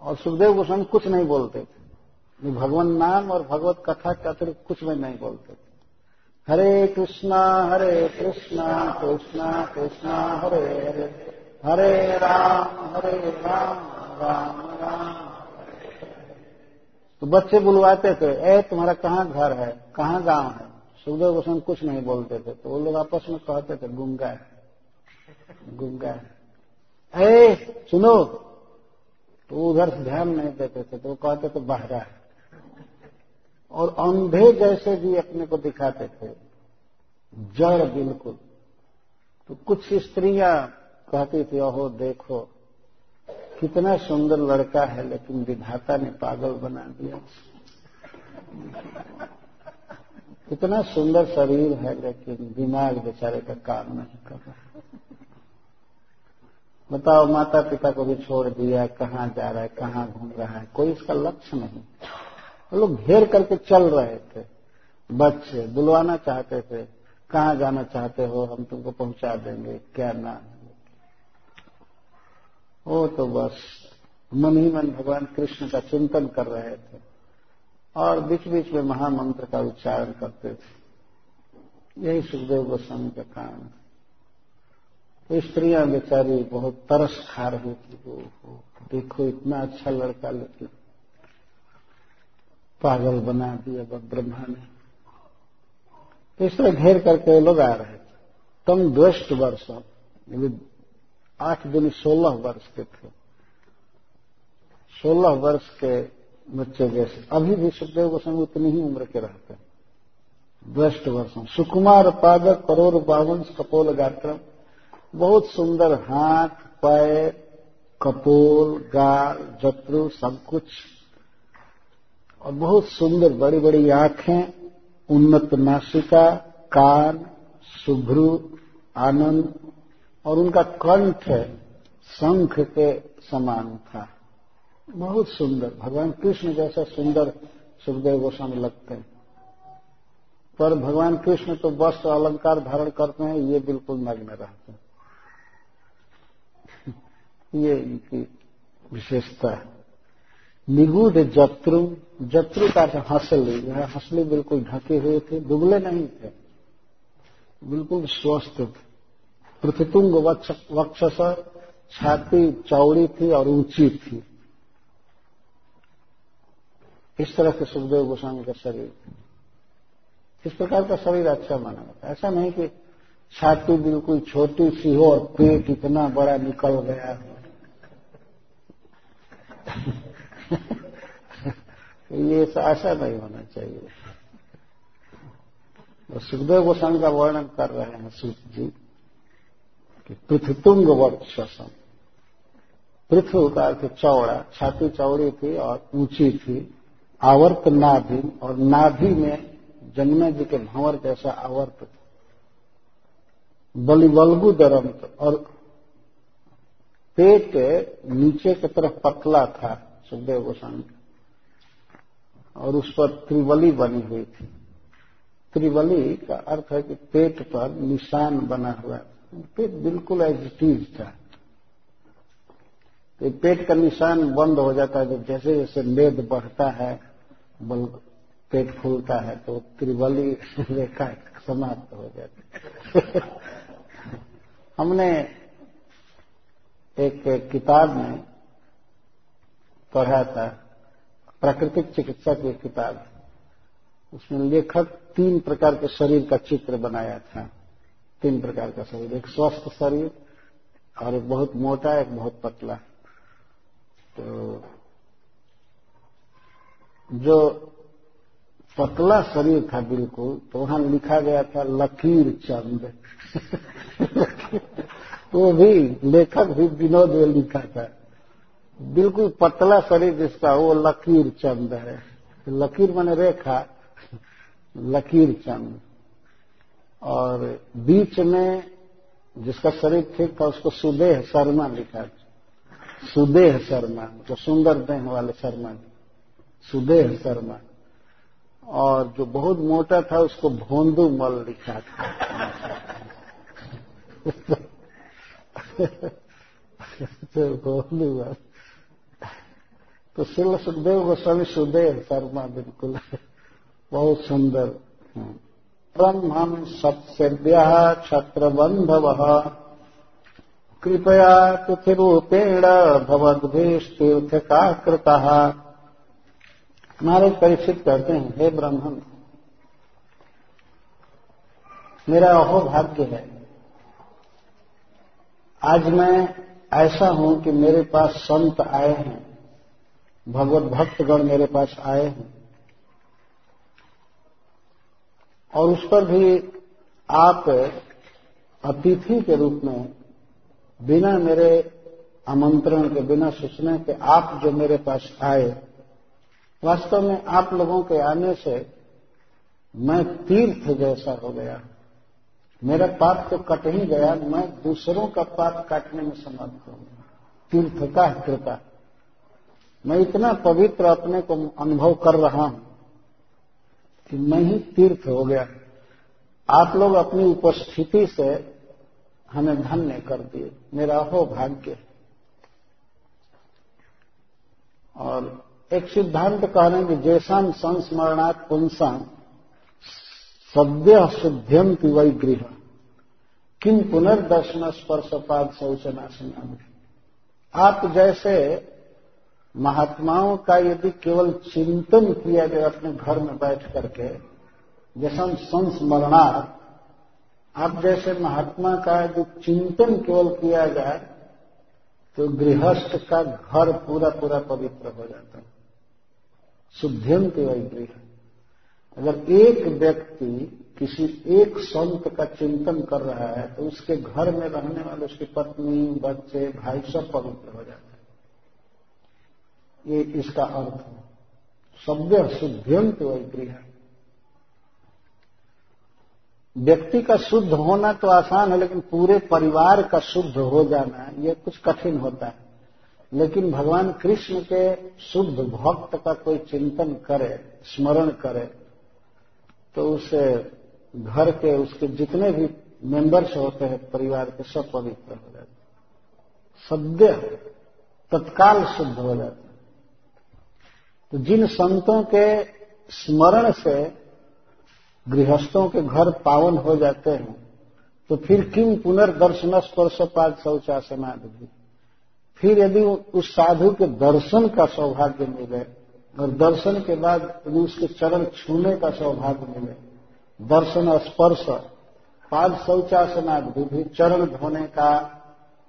और सुखदेव गोस्वामी कुछ नहीं बोलते थे। भगवान नाम और भगवत कथा के अतिरिक्त कुछ भी नहीं बोलते थे। हरे कृष्णा हरे कृष्णा कृष्णा कृष्णा, हरे हरे। हरे राम हरे राम राम राम। तो बच्चे बुलवाते थे, ए, तुम्हारा कहाँ घर है? कहाँ गाँव है? सुखदेव गोस्वामी कुछ नहीं बोलते थे तो वो लोग आपस में कहते थे गुंगा है गुंगा है ए सुनो। तो उधर से ध्यान नहीं देते थे तो वो कहते थे, बहरा है और अंधे जैसे भी अपने को दिखाते थे। जड़ बिल्कुल। तो कुछ स्त्रियाँ कहती थी, ओहो, देखो, कितना सुंदर लड़का है, लेकिन विधाता ने पागल बना दिया। कितना सुंदर शरीर है, लेकिन दिमाग बेचारे का काम नहीं कर रहा। बताओ माता पिता को भी छोड़ दिया, कहाँ जा रहा है, कहाँ घूम रहा है, कोई इसका लक्ष्य नहीं। वो लोग घेर करके चल रहे थे। बच्चे, बुलवाना चाहते थे, कहाँ जाना चाहते हो, हम तुमको पहुँचा देंगे, क्या नाम वो तो बस, मन ही मन भगवान कृष्ण का चिंतन कर रहे थे। और बीच बीच में महामंत्र का उच्चारण करते थे। यही सुखदेव गोस्वामी का काम तो स्त्रियाँ बेचारी बहुत तरस खा रही थी। वो, देखो इतना अच्छा लड़का लेकिन पागल बना दिया ब्रह्मा ने। तो इस तरह घेर करके लोग आ रहे थे। तम द्वष्ट वर्ष आठ दिन सोलह वर्ष के थे। सोलह वर्ष के बच्चे जैसे। अभी भी सुखदेव गोस्वामी उतनी ही उम्र के रहते हैं। द्वष्ट वर्षों। सुकुमार पादक करोड़ बावन कपोल, गात्रम। बहुत सुंदर हाथ, पैर, कपोल, गाल, जत्रु, सब कुछ। और बहुत सुंदर बड़ी बड़ी आँखें, उन्नत नासिका, कान शुभ्रु आनंद। और उनका कंठ शंख के समान था। बहुत सुंदर। भगवान कृष्ण जैसा सुंदर सुखदेव गोस्वामी लगते हैं। पर भगवान कृष्ण तो वस्त्र अलंकार धारण करते हैं, ये बिल्कुल नग्न रहते हैं। ये इनकी विशेषता है। निगूढ़ जत्रु जत्रु का हंसली, यह हंसली बिल्कुल ढके हुए थे, दुबले नहीं थे। बिल्कुल स्वस्थ थे। पृथ्वतुंग वक्षस, छाती चौड़ी थी और ऊँची थी। इस तरह से सुखदेव गोस्वामी का शरीर। इस प्रकार का शरीर अच्छा माना जाता है। ऐसा नहीं कि छाती बिल्कुल छोटी सी हो और पेट इतना बड़ा निकल गया हो। ये ऐसा नहीं होना चाहिए। तो सुखदेव गोस्वामी का वर्णन कर रहे हैं सूत जी, कि पृथ्वतुंग वर्षम पृथ्वी का अर्थ चौड़ा छाती चौड़ी थी और ऊँची थी। आवर्त नाभि और नाभि में जमुना जी के भंवर जैसा आवर्त बलिबलगु दरंत और पेट नीचे की तरफ़ पतला था सुखदेव गोस्वामी और उस पर त्रिवली बनी हुई थी। त्रिवली का अर्थ है कि पेट पर निशान बना हुआ पेट बिल्कुल एजिटीज था। तो पेट का निशान बंद हो जाता है जैसे जैसे मेद बढ़ता है बल पेट फूलता है तो त्रिवली रेखा समाप्त हो जाती हमने एक किताब में पढ़ा था, प्राकृतिक चिकित्सा की किताब। उसमें लेखक तीन प्रकार के शरीर का चित्र बनाया था। तीन प्रकार का शरीर, एक स्वस्थ शरीर और एक बहुत मोटा, एक बहुत पतला। तो जो पतला शरीर था बिल्कुल तो वहाँ लिखा गया था लकीर चंद। वो भी लेखक भी विनोद में लिखा था। बिल्कुल पतला शरीर जिसका वो लकीर चंद है। लकीर मैंने रेखा, लकीर चंद। और बीच में जिसका शरीर ठीक था, उसको सुदेह शर्मा लिखा सुदेह शर्मा, जो सुंदर देह वाले शर्मा सुदेह शर्मा। और जो बहुत मोटा था, उसको भोंदू मल लिखा था। भोंदू मल। तो शिल सुखदेव गोस्वामी सुदेव शर्मा, बिल्कुल। बहुत सुंदर। ब्रह्मम सत्सेव्य छत्रबंधव कृपया तिथिरूपेण भवद्भीष्तीर्थ का कृता महाराज परीक्षित करते हैं, हे ब्राह्मण, मेरा अहोभाग्य है। आज मैं ऐसा हूँ कि मेरे पास संत आए हैं, भगवत भक्तगण मेरे पास आए हैं। और उस पर भी आप अतिथि के रूप में, बिना मेरे आमंत्रण के, बिना सूचना के, आप जो मेरे पास आए वास्तव में आप लोगों के आने से मैं तीर्थ जैसा हो गया। मेरा पाप तो कट ही गया, मैं दूसरों का पाप काटने में समर्थ हूँ। तीर्थ का कृपा। मैं इतना पवित्र अपने को अनुभव कर रहा हूँ कि मैं ही तीर्थ हो गया। आप लोग अपनी उपस्थिति से हमें धन्य कर दिए। मेरा हो भाग्य। और एक सिद्धांत कह रहे हैं कि जैसा संस्मरणात् पुंसा, सद्य शुद्ध्यंति वही गृह। किम पुनर्दर्शन स्पर्श स्पर्शपाद शौचनाशना आप जैसे महात्माओं का यदि केवल चिंतन किया जाए अपने घर में बैठ करके, जैसा संस्मरणा आप जैसे महात्मा का यदि चिंतन केवल किया जाए तो गृहस्थ का घर पूरा पूरा पवित्र हो जाता है। शुद्धियंत वही गृह अगर एक व्यक्ति किसी एक संत का चिंतन कर रहा है तो उसके घर में रहने वाले, उसकी पत्नी, बच्चे, भाई सब पवित्र हो जाते हैं। ये इसका अर्थ है। सभ्य शुद्धियंत वही गृह व्यक्ति का शुद्ध होना तो आसान है, लेकिन पूरे परिवार का शुद्ध हो जाना, ये कुछ कठिन होता है। लेकिन भगवान कृष्ण के शुद्ध भक्त का कोई चिंतन करे, स्मरण करे तो उसे घर के उसके जितने भी मेंबर्स होते हैं, परिवार के सब पवित्र हो जाते सद्य तत्काल शुद्ध हो जाते तो जिन संतों के स्मरण से गृहस्थों के घर पावन हो जाते हैं तो फिर किम पुनर्दर्शन स्पर्शपाद शौचासनादि? फिर यदि उस साधु के दर्शन का सौभाग्य मिले और दर्शन के बाद यदि उसके चरण छूने का सौभाग्य मिले, दर्शन स्पर्श, पाद शौचासनादि भी चरण धोने का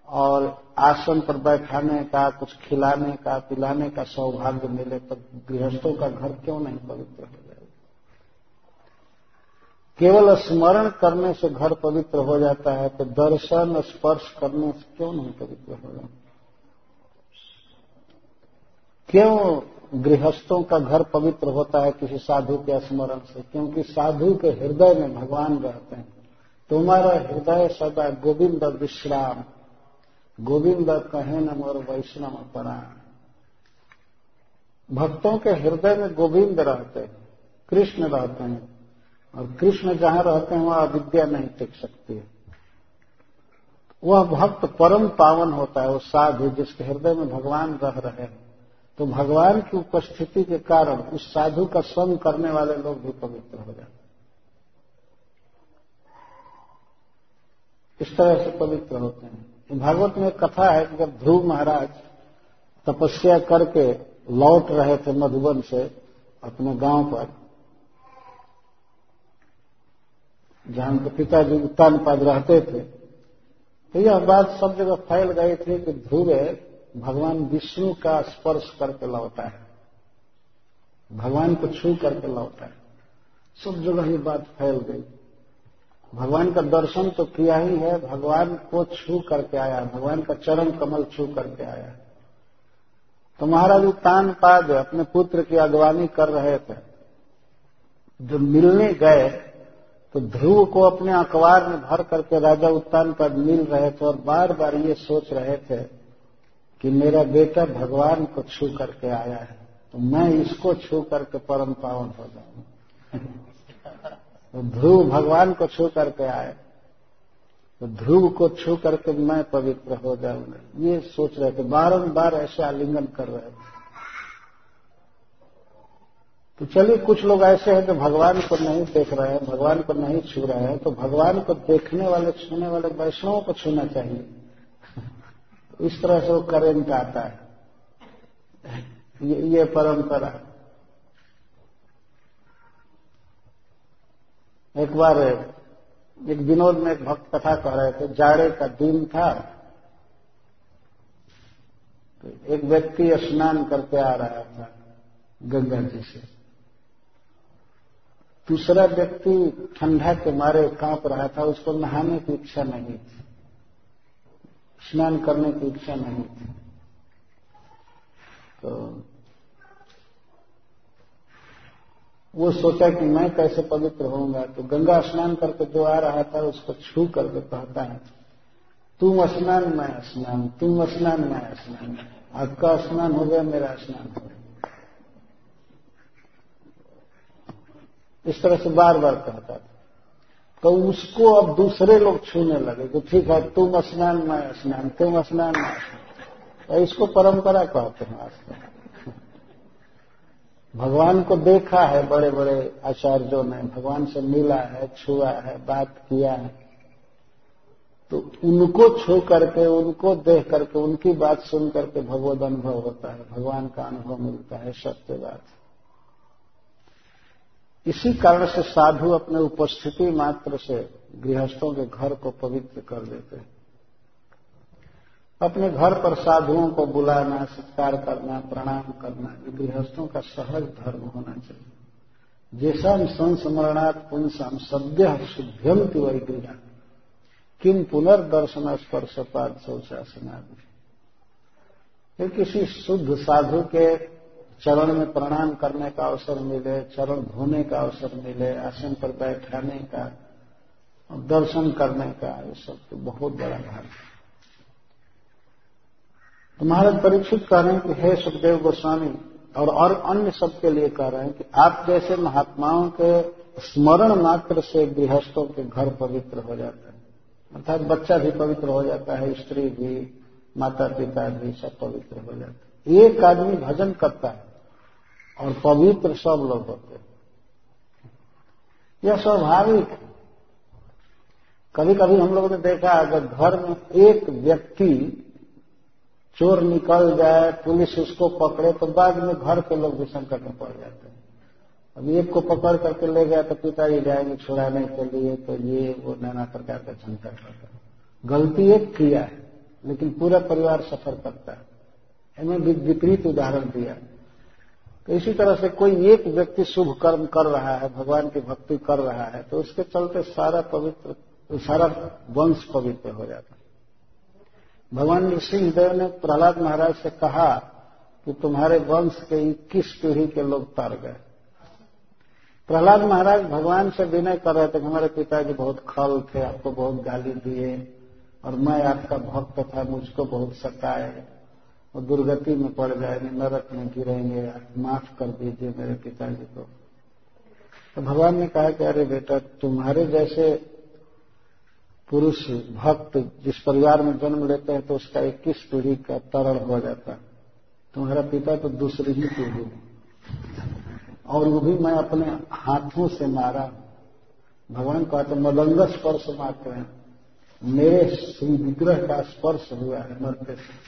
और आसन पर बैठाने का, कुछ खिलाने का, पिलाने का सौभाग्य मिले तो गृहस्थों का घर क्यों नहीं पवित्र हो केवल स्मरण करने से घर पवित्र हो जाता है तो दर्शन स्पर्श करने से क्यों नहीं पवित्र होगा क्यों गृहस्थों का घर पवित्र होता है किसी साधु के स्मरण से? क्योंकि साधु के हृदय में भगवान रहते हैं। तुम्हारा हृदय सदा गोविंद विश्राम। गोविंद कहे न मोर वैष्णव पराण। भक्तों के हृदय में गोविंद रहते हैं, कृष्ण रहते हैं। और कृष्ण जहाँ रहते हैं, वहाँ अविद्या नहीं टिक सकती है। वह भक्त परम पावन होता है, वो साधु जिसके हृदय में भगवान रह रहे हैं। तो भगवान की उपस्थिति के कारण उस साधु का संग करने वाले लोग भी पवित्र हो जाते इस तरह से पवित्र होते हैं। भागवत में कथा है कि जब ध्रुव महाराज तपस्या करके लौट रहे थे मधुबन से अपने गाँव पर, जहाँ उनके पिताजी उत्तान पद रहते थे तो यह बात सब जगह फैल गई थी कि ध्रुव भगवान विष्णु का स्पर्श करके लौटा है। भगवान को छू करके लौटा है। सब जगह ये बात फैल गई। भगवान का दर्शन तो किया ही है, भगवान को छू करके आया, भगवान का चरण कमल छू करके आया। तो महाराज उत्तान पाद अपने पुत्र की अगवानी कर रहे थे। जब मिलने गए तो ध्रुव को अपने अखबार में भर करके राजा उत्तान पर मिल रहे थे और बार बार ये सोच रहे थे कि मेरा बेटा भगवान को छू करके आया है तो मैं इसको छू करके परम पावन हो जाऊँगा तो ध्रुव भगवान को छू करके आए। तो ध्रुव को छू करके मैं पवित्र हो जाऊँगा। ये सोच रहे थे, बारंबार ऐसे आलिंगन कर रहे थे। तो चलिए, कुछ लोग ऐसे हैं जो भगवान को नहीं देख रहे हैं, भगवान को नहीं छू रहे हैं तो भगवान को देखने वाले, छूने वाले वैष्णवों को छूना चाहिए। इस तरह से वो करेंट आता है। ये, ये परंपरा। एक बार एक विनोद में एक भक्त कथा कह रहे थे जाड़े का दिन था। तो एक व्यक्ति स्नान करके आ रहा था गंगा जी से। दूसरा व्यक्ति ठंडा के मारे काँप रहा था उसको नहाने की इच्छा नहीं थी। स्नान करने की इच्छा नहीं थी। तो वो सोचा कि मैं कैसे पवित्र होऊँगा तो गंगा स्नान करके जो आ रहा था उसको छू करके कहता है, तुम स्नान मैं स्नान, तुम स्नान मैं स्नान आपका स्नान हो गया, मेरा स्नान हो गया। इस तरह से बार बार कहता था। तो उसको अब दूसरे लोग छूने लगे कि ठीक है, तुम स्नान मैं स्नान, तुम स्नान मैं स्नान तो इसको परंपरा कहते हैं आजकल भगवान को देखा है बड़े बड़े आचार्यों ने, भगवान से मिला है, छुआ है, बात किया है। तो उनको छू करके, उनको देख करके, उनकी बात सुन करके भगवत अनुभव होता है, भगवान का अनुभव मिलता है, सत्य बात इसी कारण से साधु अपने उपस्थिति मात्र से गृहस्थों के घर को पवित्र कर देते हैं। अपने घर पर साधुओं को बुलाना, सत्कार करना, प्रणाम करना, ये गृहस्थों का सहज धर्म होना चाहिए। जैसा संस्मरणात् पुंसम सद्य शुद्ध्यंति वही गृह। किम पुनर्दर्शन स्पर्शपात शौचासनादि। फिर किसी शुद्ध साधु के चरण में प्रणाम करने का अवसर मिले, चरण धोने का अवसर मिले, आसन पर बैठाने का दर्शन करने का, ये सब तो बहुत बड़ा भाग है। तो महाराज परीक्षित कह रहे हैं कि हे सुखदेव गोस्वामी, और और अन्य सबके लिए कह रहे हैं कि आप जैसे महात्माओं के स्मरण मात्र से गृहस्थों के घर पवित्र हो जाते हैं। अर्थात बच्चा भी पवित्र हो जाता है, स्त्री भी माता पिता भी सब पवित्र हो जाते हैं। एक आदमी भजन करता है और पवित्र सब लोग होते हैं। यह स्वाभाविक है। कभी कभी हम लोगों ने देखा अगर घर में एक व्यक्ति चोर निकल जाए, पुलिस उसको पकड़े तो बाद में घर के लोग भी संकट में पड़ जाते हैं। अब एक को पकड़ करके ले गया तो पिताजी जाएँगे छुड़ाने के लिए तो ये, वो नाना प्रकार का संकट होता है। गलती एक किया है, लेकिन पूरा परिवार सफ़र करता है। इन्हें विपरीत उदाहरण दिया। तो इसी तरह से कोई एक व्यक्ति शुभ कर्म कर रहा है, भगवान की भक्ति कर रहा है तो उसके चलते सारा पवित्र, सारा वंश पवित्र हो जाता है। भगवान नृसिंहदेव ने प्रहलाद महाराज से कहा कि तुम्हारे वंश के इक्कीस पीढ़ी के लोग तर गए। प्रहलाद महाराज भगवान से विनय कर रहे थे हमारे पिताजी बहुत खल थे, आपको बहुत गाली दिए, और मैं आपका भक्त था, मुझको बहुत सताए। और दुर्गति में पड़ जाएँगे, नरक में गिरेंगे, माफ़ कर दीजिए मेरे पिताजी को। तो भगवान ने कहा कि अरे बेटा, तुम्हारे जैसे पुरुष, भक्त जिस परिवार में जन्म लेते हैं तो उसका इक्कीस पीढ़ी का तरण हो जाता है। तुम्हारा पिता तो दूसरी ही पीढ़ी और वो भी मैं अपने हाथों से मारा। भगवान का तो मदंग स्पर्श मात्र है। मेरे श्री विग्रह का स्पर्श हुआ है मरते से।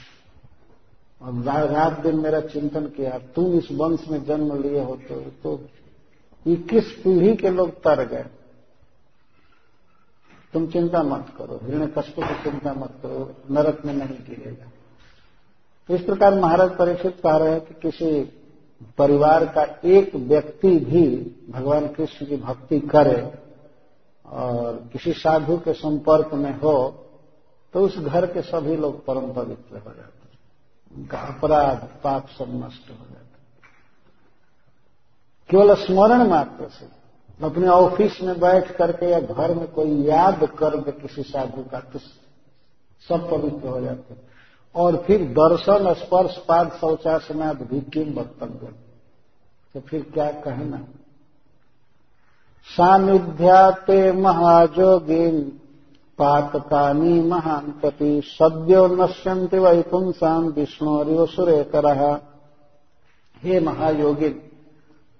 और रात दिन मेरा चिंतन किया तुम इस वंश में जन्म लिए होते हो तो इक्कीस पीढ़ी के लोग तर गए? तुम चिंता मत करो, हिरण्य कष्ट की चिंता मत करो, नरक में नहीं गिरेगा। तो इस प्रकार महाराज परीक्षित कह रहे हैं कि किसी परिवार का एक व्यक्ति भी भगवान कृष्ण की भक्ति करे और किसी साधु के संपर्क में हो तो उस घर के सभी लोग परम पवित्र हो जाते उनका अपराध पाप सब नष्ट हो जाता केवल स्मरण मात्र से, अपने ऑफ़िस में बैठ करके या घर में कोई याद कर दे किसी साधु का तो सब पवित्र हो जाते और फिर दर्शन, स्पर्श, पाद शौचासनाद भी किम वक्तव्य तो फिर क्या कहना? सानिध्याते महाजोगिन पातकानी महांतति सद्यो नश्यंति वैपुंसाम विष्णु सुरेकर हे महायोगिन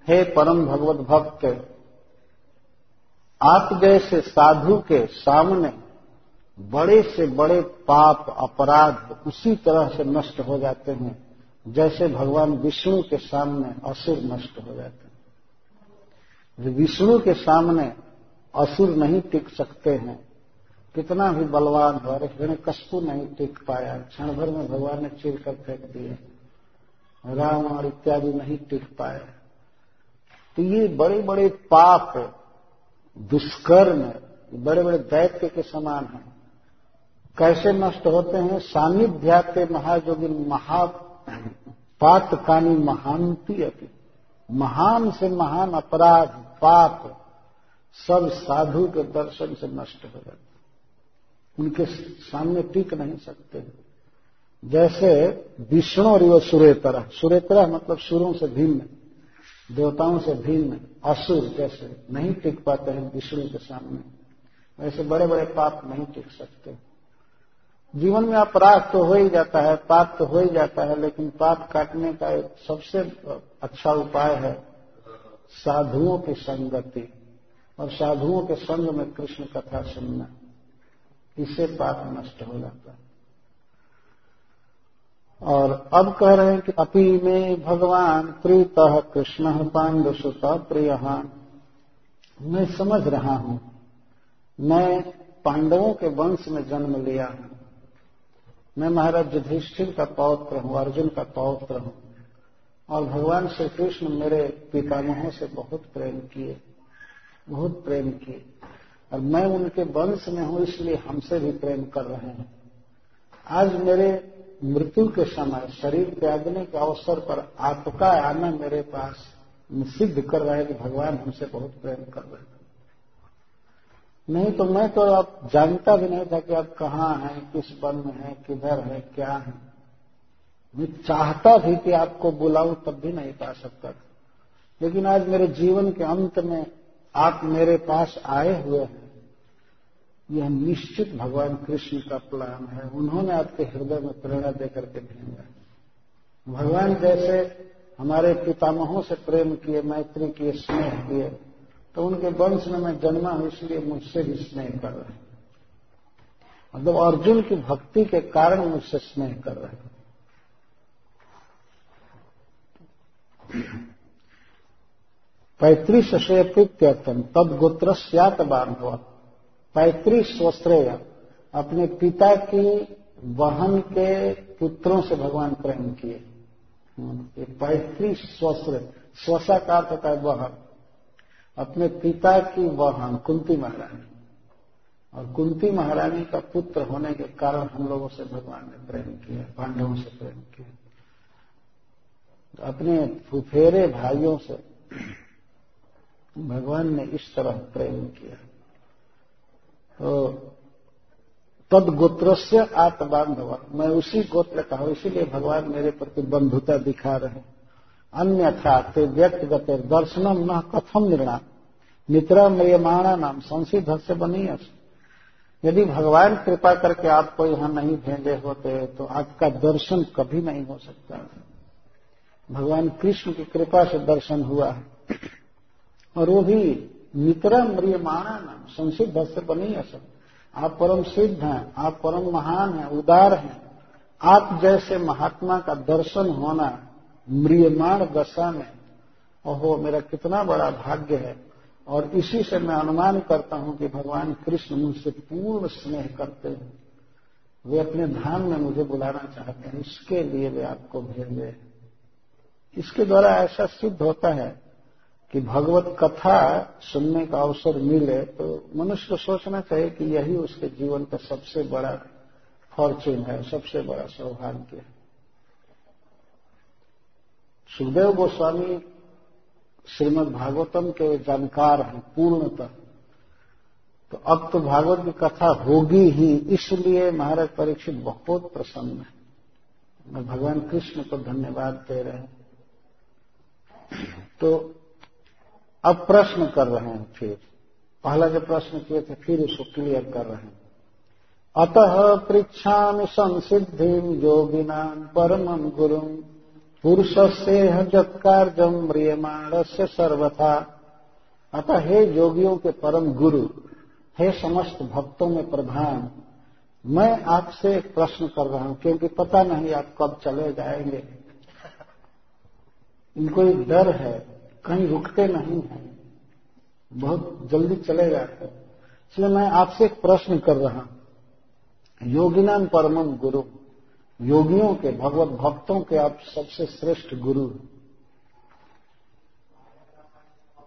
हे परम भगवत भक्त, आप जैसे साधु के सामने बड़े से बड़े पाप, अपराध उसी तरह से नष्ट हो जाते हैं, जैसे भगवान विष्णु के सामने असुर नष्ट हो जाते हैं। विष्णु के सामने असुर नहीं टिक सकते हैं। कितना भी बलवान हो हिरण कष्टु नहीं टिक पाया। क्षण भर में भगवान ने चिर कर फेंक दिए। राम और इत्यादि नहीं टिक पाए। तो ये बड़े बड़े पाप दुष्कर्म बड़े बड़े दैत्य के समान है। कैसे नष्ट होते हैं? सानिध्याते महाजोगी महा कानी महांति अति महान से महान अपराध, पाप सब साधु के दर्शन से नष्ट हो जाते उनके सामने टिक नहीं सकते। जैसे विष्णु और वो सुरेतरा। सुरेतरा मतलब सुरों से भिन्न, देवताओं से भिन्न, असुर जैसे नहीं टिक पाते हैं विष्णु के सामने। वैसे बड़े बड़े पाप नहीं टिक सकते। जीवन में अपराध तो हो ही जाता है, पाप तो हो ही जाता है, लेकिन पाप काटने का एक सबसे अच्छा उपाय है साधुओं की संगति। और साधुओं के संग में कृष्ण कथा सुनना। इससे पाप नष्ट हो जाता है। और अब कह रहे हैं कि अपी में भगवान प्रीत कृष्ण पांडुसुत प्रिय। मैं समझ रहा हूँ। मैं पांडवों के वंश में जन्म लिया हूँ। मैं महाराज युधिष्ठिर का पौत्र हूँ, अर्जुन का पौत्र हूँ। और भगवान श्री कृष्ण मेरे पितामहों से बहुत प्रेम किए, बहुत प्रेम किए। और मैं उनके वंश में हूँ, इसलिए हमसे भी प्रेम कर रहे हैं। आज मेरे मृत्यु के समय शरीर त्यागने के अवसर पर आपका आना मेरे पास सिद्ध कर रहा है कि भगवान हमसे बहुत प्रेम कर रहे हैं। नहीं तो मैं तो आप जानता भी नहीं था कि आप कहाँ हैं, किस वन में हैं, किधर है, क्या है। मैं चाहता भी कि आपको बुलाऊं तब भी नहीं पा सकता था। लेकिन आज मेरे जीवन के अंत में आप मेरे पास आए हुए हैं। यह निश्चित भगवान कृष्ण का प्लान है। उन्होंने आपके हृदय में प्रेरणा देकर के भेजा भगवान जैसे हमारे पितामहों से प्रेम किए, मैत्री किए, स्नेह किए तो उनके वंश में मैं जन्मा हूँ, इसलिए मुझसे भी स्नेह कर रहे हैं। मतलब अर्जुन की भक्ति के कारण मुझसे स्नेह कर रहे हैं। पैतृ श्रेयप्रीत्यर्थम तद गोत्र बांधव पैतृ स्वश्रेय अपने पिता की बहन के पुत्रों से भगवान प्रेम किए। पैतृ स्वश्रेय स्वसा का अर्थ है बहन अपने पिता की बहन कुंती महारानी। और कुंती महारानी का पुत्र होने के कारण हम लोगों से भगवान ने प्रेम किया, पांडवों से प्रेम किया। तो अपने फुफेरे भाइयों से भगवान ने इस तरह प्रेम किया। तद गोत्र से आत्मांधव मैं उसी गोत्र का हूँ, इसीलिए भगवान मेरे प्रति बंधुता दिखा रहे अन्यथा ते व्यक्तिगत दर्शनम न कथम निर्णय मित्र म्रियमाणा नाम संसिध से बनी यदि भगवान कृपा करके आपको यहाँ नहीं भेजे होते तो आपका दर्शन कभी नहीं हो सकता। भगवान कृष्ण की कृपा से दर्शन हुआ है। और वो भी मित्र म्रियमाणा नाम संसिद्ध से बनी असल आप परम सिद्ध हैं, आप परम महान हैं, उदार हैं। आप जैसे महात्मा का दर्शन होना म्रियमाण दशा में, ओहो, मेरा कितना बड़ा भाग्य है। और इसी से मैं अनुमान करता हूँ कि भगवान कृष्ण मुझसे पूर्ण स्नेह करते हैं। वे अपने धाम में मुझे बुलाना चाहते हैं, इसके लिए वे आपको भेजे इसके द्वारा ऐसा सिद्ध होता है कि भगवत कथा सुनने का अवसर मिले तो मनुष्य को सोचना चाहिए कि यही उसके जीवन का सबसे बड़ा फॉर्चून है, सबसे बड़ा सौभाग्य है। सुखदेव गोस्वामी श्रीमद भागवतम के जानकार हैं पूर्णतः। तो अब तो भागवत की कथा होगी ही, इसलिए महाराज परीक्षित बहुत प्रसन्न है। मैं भगवान कृष्ण को धन्यवाद दे रहे हैं। तो अब प्रश्न कर रहे हैं फिर। पहला जो प्रश्न किए थे, फिर उसको क्लियर कर रहे हैं। अतः पृछा संसिधि योगिना परम गुरु। पुरुष से जत्कार्यम म्रियमाण से सर्वथा। अतः हे योगियों के परम गुरु, हे समस्त भक्तों में प्रधान, मैं आपसे एक प्रश्न कर रहा हूँ, क्योंकि पता नहीं आप कब चले जाएँगे। इनको एक डर है कहीं रुकते नहीं हैं। बहुत जल्दी चले जाते हैं। इसलिए मैं आपसे एक प्रश्न कर रहा हूँ। योगिनान परमम गुरु। योगियों के, भगवत भक्तों के आप सबसे श्रेष्ठ गुरु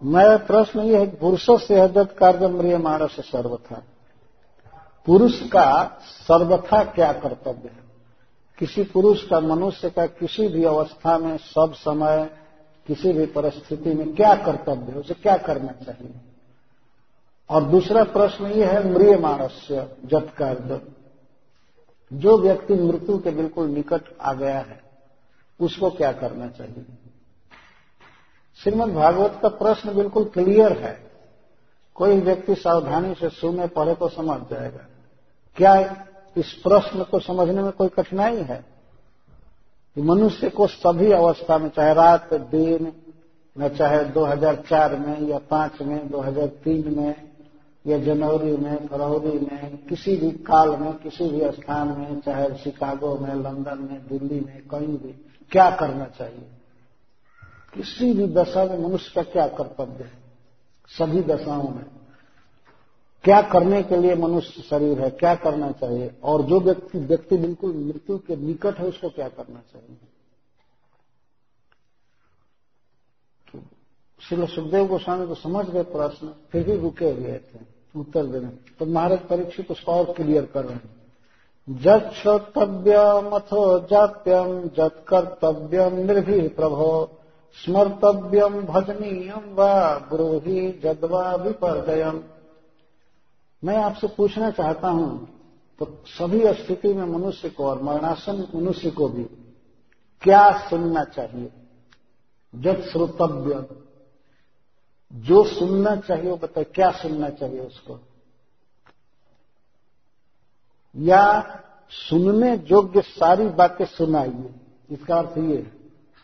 मेरा प्रश्न ये है पुरुषों से हजत कार्य मृिय मानस सर्वथा। पुरुष का सर्वथा क्या कर्तव्य है? किसी पुरुष का मनुष्य का किसी भी अवस्था में सब समय किसी भी परिस्थिति में क्या कर्तव्य है, उसे क्या करना चाहिए? और दूसरा प्रश्न ये है मृय मानस्य जत कार्य जो व्यक्ति मृत्यु के बिल्कुल निकट आ गया है, उसको क्या करना चाहिए? श्रीमद भागवत का प्रश्न बिल्कुल क्लियर है। कोई व्यक्ति सावधानी से सुने, पढ़े तो समझ जाएगा। क्या इस प्रश्न को समझने में कोई कठिनाई है? कि मनुष्य को सभी अवस्था में, चाहे रात, दिन, न चाहे 2004 में, या 5 में 2003 में, या जनवरी में, फरवरी में, किसी भी काल में, किसी भी स्थान में, चाहे शिकागो में, लंदन में, दिल्ली में, कहीं भी, क्या करना चाहिए? किसी भी दशा में मनुष्य का क्या कर्तव्य है? सभी दशाओं में। क्या करने के लिए मनुष्य शरीर है, क्या करना चाहिए? और जो व्यक्ति व्यक्ति बिल्कुल मृत्यु के निकट है, उसको क्या करना चाहिए? तो श्री सुखदेव गोस्वामी को समझ गए प्रश्न, फिर भी रुके हुए थे, उत्तर देने तो महाराज परीक्षित उसको और क्लियर कर रहे हैं। जत श्रोतव्यम अथो जाप्यम जत कर्तव्यम निर्भी प्रभो स्मर्तव्यम भजनीयम व ब्रूहि जदवा विपर्दयम। मैं आपसे पूछना चाहता हूँ तो सभी स्थिति में मनुष्य को और मरणासन मनुष्य को भी क्या सुनना चाहिए? जब श्रोतव्य, जो सुनना चाहिए वो बताए क्या सुनना चाहिए उसको? या सुनने योग्य सारी बातें सुनाइए, इसका अर्थ ये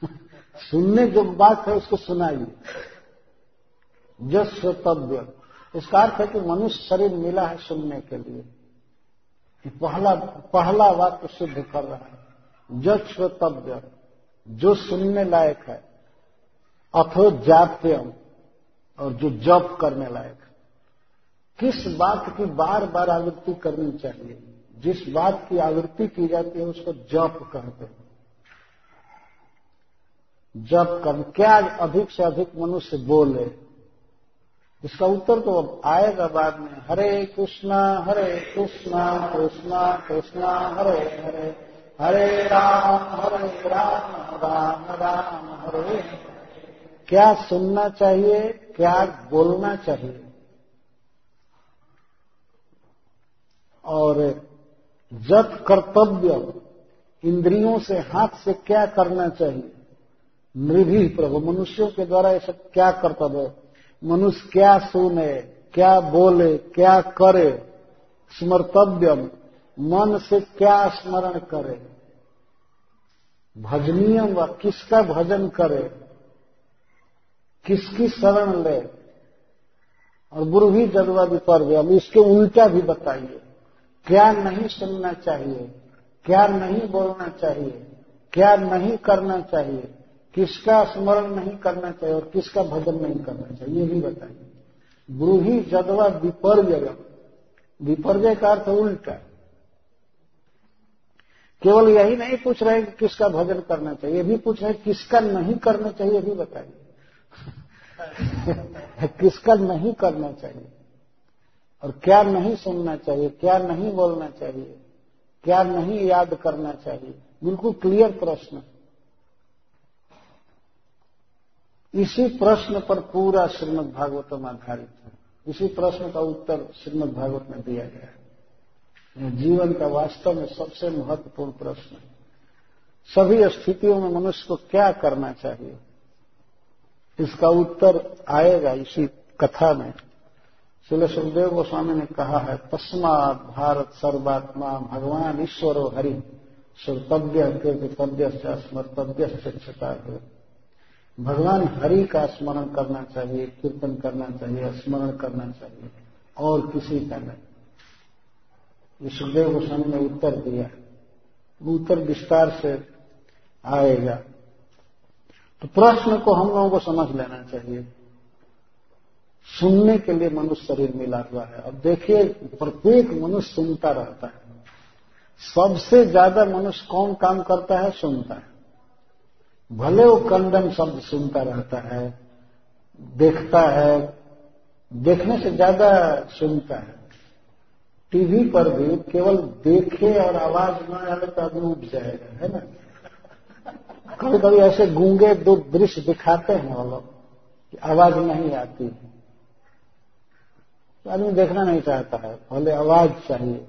सुनने जो बात है, उसको सुनाइए। जस श्रोतव्य इसका अर्थ है कि मनुष्य शरीर मिला है सुनने के लिए। पहला पहला वाक्य सिद्ध कर रहा है जस श्रोतव्य जो सुनने लायक है, अथो जाप्यम, और जो जप करने लायक है। किस बात की बार बार आवृत्ति करनी चाहिए? जिस बात की आवृत्ति की जाती है, उसको जप कहते हैं। जप कर क्या अधिक से अधिक मनुष्य बोले? इसका उत्तर तो अब आएगा बाद में। हरे कृष्णा हरे कृष्णा कृष्णा कृष्णा, हरे हरे। हरे राम हरे राम राम राम, हरे क्या सुनना चाहिए, क्या बोलना चाहिए? और जब कर्तव्य इंद्रियों से हाथ से क्या करना चाहिए? नृभि प्रभु, मनुष्यों के द्वारा ऐसा क्या कर्तव्य मनुष्य क्या सुने, क्या बोले, क्या करे? स्मर्तव्यम, मन से क्या स्मरण करे? भजनीयम व किसका भजन करे? किसकी शरण ले? और गुरु भी जदवा विपर्य इसके उल्टा भी बताइए। क्या नहीं सुनना चाहिए? क्या नहीं बोलना चाहिए? क्या नहीं करना चाहिए? किसका स्मरण नहीं करना चाहिए और किसका भजन नहीं करना चाहिए, ये भी बताइए। ब्रूही जदवा विपर्य विपर्य का अर्थ उल्टा केवल यही नहीं पूछ रहे कि किसका भजन करना चाहिए, ये भी पूछ रहे किसका नहीं करना चाहिए, ये भी बताइए। किसका नहीं करना चाहिए और क्या नहीं सुनना चाहिए, क्या नहीं बोलना चाहिए, क्या नहीं याद करना चाहिए, बिल्कुल क्लियर प्रश्न इसी प्रश्न पर पूरा श्रीमद भागवतम आधारित है। इसी प्रश्न का उत्तर श्रीमद भागवत में दिया गया है। जीवन का वास्तव में सबसे महत्वपूर्ण प्रश्न है। सभी स्थितियों में मनुष्य को क्या करना चाहिए? इसका उत्तर आएगा इसी कथा में। शिल सुखदेव गोस्वामी ने कहा है, तस्मात भारत सर्वात्मा भगवान ईश्वर हरि, श्रोतव्य कीर्तितव्य स्मर्तव्य शिक्षता भगवान हरि का स्मरण करना चाहिए, कीर्तन करना चाहिए, स्मरण करना चाहिए, और किसी का नहीं। सुखदेव गोस्वामी ने उत्तर दिया। उत्तर विस्तार से आएगा। तो प्रश्न को हम लोगों को समझ लेना चाहिए। सुनने के लिए मनुष्य शरीर मिला हुआ है। अब देखिए, प्रत्येक मनुष्य सुनता रहता है। सबसे ज़्यादा मनुष्य कौन काम करता है? सुनता है। भले वो कंडन शब्द सुनता रहता है, देखता है, देखने से ज़्यादा सुनता है। टीवी पर भी केवल देखे और आवाज़ न आए तो आदमी उठ जाएगा, है ना? कभी कभी ऐसे गूँगे दो दृश्य दिखाते हैं वो लोग कि आवाज़ नहीं आती है। तो आदमी देखना नहीं चाहता है, भले आवाज़ चाहिए।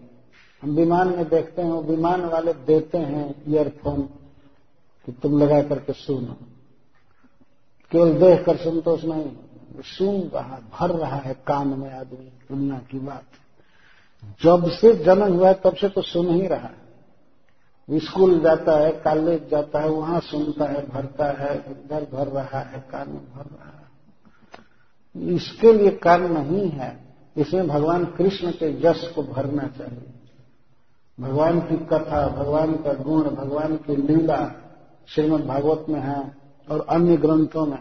हम विमान में देखते हैं, वो विमान वाले देते हैं ईयरफोन। कि तुम लगा करके सुनो। केवल देख कर संतोष नहीं, सुन रहा, भर रहा है कान में आदमी, दुनिया की बात। जब से जन्म हुआ है, तब से तो सुन ही रहा है। स्कूल जाता है, कॉलेज जाता है, वहाँ सुनता है, भरता है, इधर भर रहा है, कान में भर रहा है। इसके लिए कान नहीं है। इसमें भगवान कृष्ण के यश को भरना चाहिए। भगवान की कथा, भगवान का गुण, भगवान की लीला श्रीमद भागवत में है और अन्य ग्रंथों में।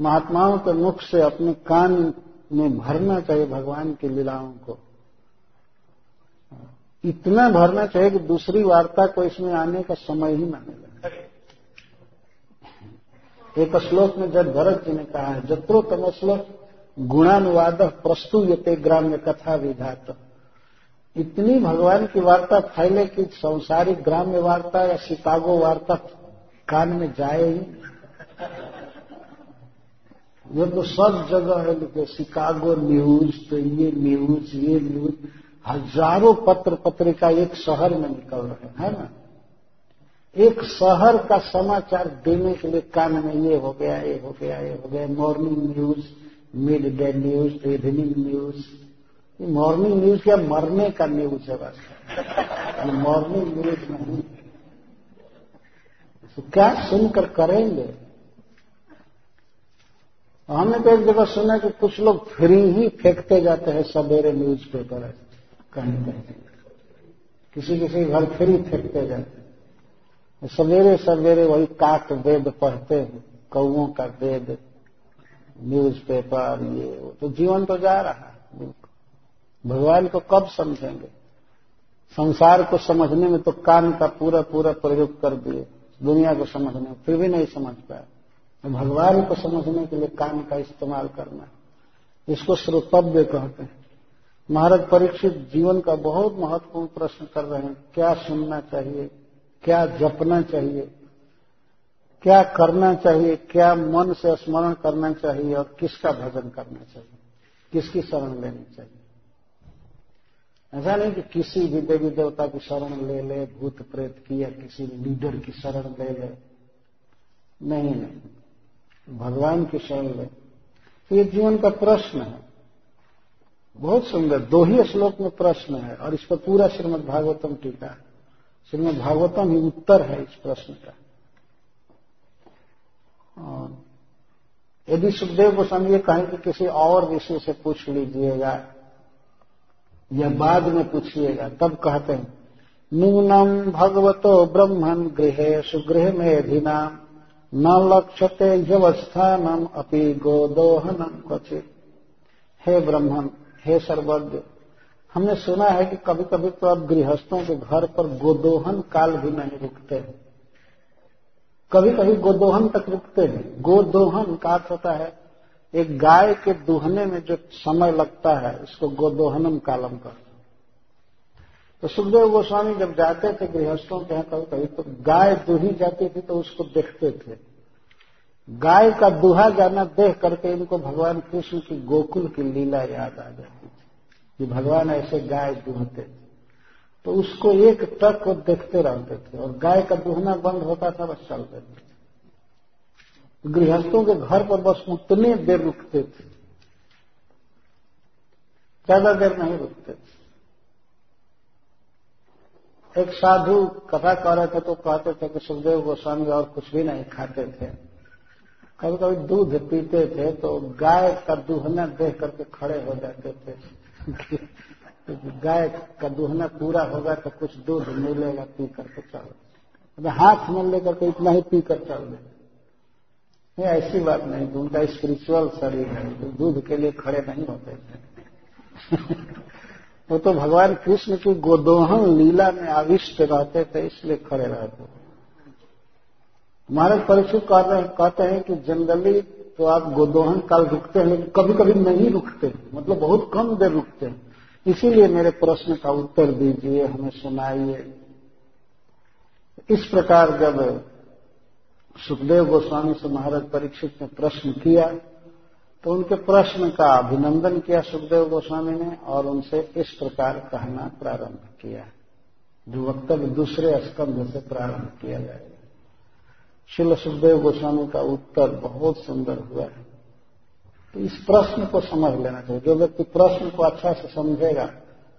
महात्माओं के मुख से अपने कान में भरना चाहिए भगवान की लीलाओं को। इतना भरना चाहिए कि दूसरी वार्ता को इसमें आने का समय ही न मिले एक श्लोक में जब भरत जी ने कहा है, जत्रो तम श्लोक गुणानुवाद प्रस्तुयते ग्राम्य कथा विधात। इतनी भगवान की वार्ता फैले कि संसारिक ग्राम्य वार्ता या शिकागो वार्ता कान में जाए ही ये तो सब जगह है लिखे, शिकागो न्यूज़ तो ये न्यूज़ ये न्यूज़। हज़ारों पत्र पत्रिका एक शहर में निकल रहे हैं ना? एक शहर का समाचार देने के लिए कान में ये हो गया, ये हो गया, ये हो गया। Morning news, mid day news evening news. Morning news क्या मरने का न्यूज़ है बस? मॉर्निंग न्यूज़ नहीं। तो क्या सुनकर करेंगे? हमने तो एक जगह सुना कि कुछ लोग फ्री ही फेंकते जाते हैं सवेरे न्यूज़ पेपर कहीं कहीं। किसी किसी घर फ्री फेंकते जाते हैं। सवेरे सवेरे वही काक वेद पढ़ते हैं, कौओं का वेद न्यूज़ पेपर ये, वो तो जीवन तो जा रहा है भगवान को कब समझेंगे? संसार को समझने में तो कान का पूरा पूरा प्रयोग कर दिए। दुनिया को समझने, फिर भी नहीं समझ पाए। तो भगवान को समझने के लिए कान का इस्तेमाल करना इसको श्रोतव्य कहते हैं। महाराज परीक्षित जीवन का बहुत महत्वपूर्ण प्रश्न कर रहे हैं। क्या सुनना चाहिए? क्या जपना चाहिए? क्या करना चाहिए? क्या मन से स्मरण करना चाहिए? और किसका भजन करना चाहिए? किसकी शरण लेनी चाहिए? ऐसा नहीं कि किसी भी देवी देवता की शरण ले ले, भूत प्रेत की या किसी लीडर की शरण ले ले। नहीं नहीं। भगवान की शरण ले। तो ये जीवन का प्रश्न है। बहुत सुंदर, दो ही श्लोक में प्रश्न है, और इस पर पूरा श्रीमद भागवतम टीका है। श्रीमद भागवतम ही उत्तर है इस प्रश्न का। यदि सुखदेव गोस्वामी ये कहें कि किसी और विषय से पूछ लीजिएगा या बाद में पूछिएगा, तब कहते हैं नूनम भगवतो ब्रह्मन गृह सुगृह अधिना न लक्ष्यते व्यवस्थानम अपि गोदोहनम क्वचित। हे ब्रह्मन, हे सर्वज्ञ, हमने सुना है कि कभी कभी तो अब गृहस्थों के घर पर गोदोहन काल भी नहीं रुकते कभी कभी गोदोहन तक रुकते हैं। गोदोहन का होता है एक गाय के दुहने में जो समय लगता है इसको गोदोहनम कालम कर तो सुखदेव गोस्वामी जब जाते थे गृहस्थों के यहाँ कभी कभी तो गाय दुही जाती थी तो उसको देखते थे। गाय का दुहा जाना देख करके इनको भगवान कृष्ण की गोकुल की लीला याद आ जाती थी कि भगवान ऐसे गाय दुहते थे। तो उसको एक टक को देखते रहते थे और गाय का दुहना बंद होता था, बस चलते थे। गृहस्थों के घर पर बस उतने देर रुकते थे। ज़्यादा देर नहीं रुकते थे। एक साधु कथा कर रहे थे तो कहते थे कि सुखदेव गोस्वामी और कुछ भी नहीं खाते थे। कभी कभी दूध पीते थे तो गाय का दुहना देख करके खड़े हो जाते थे। गाय का दुहना पूरा होगा तो कुछ दूध मिलेगा पी करके चल। हाथ में लेकर के इतना ही पी कर चल दे ऐसी बात नहीं तो उनका स्पिरिचुअल शरीर है तो दूध के लिए खड़े नहीं होते थे। वो तो भगवान कृष्ण की गोदोहन लीला में आविष्ट रहते थे, इसलिए खड़े रहते थे। महाराज परीक्षित कहते हैं कि जनरली तो आप गोदोहन काल रुकते हैं, लेकिन कभी कभी नहीं रुकते मतलब बहुत कम देर रुकते हैं। इसीलिए मेरे प्रश्न का उत्तर दीजिए, हमें सुनाइए। इस प्रकार जब सुखदेव गोस्वामी से महाराज परीक्षित ने प्रश्न किया तो उनके प्रश्न का अभिनंदन किया सुखदेव गोस्वामी ने और उनसे इस प्रकार कहना प्रारंभ किया। जो वक्तव्य दूसरे स्कंध से प्रारंभ किया जाएगा शिल सुखदेव गोस्वामी का उत्तर बहुत सुंदर हुआ। है तो इस प्रश्न को समझ लेना चाहिए। जो व्यक्ति प्रश्न को अच्छा से समझेगा,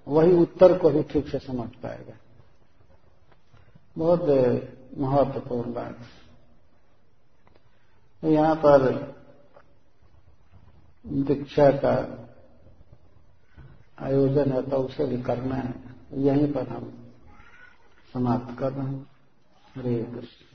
वही उत्तर को भी ठीक से समझ पाएगा। बहुत महत्वपूर्ण बात। यहाँ पर दीक्षा का आयोजन है तो उसे भी करना है। यहीं पर हम समाप्त कर रहे हैं। हरे कृष्ण।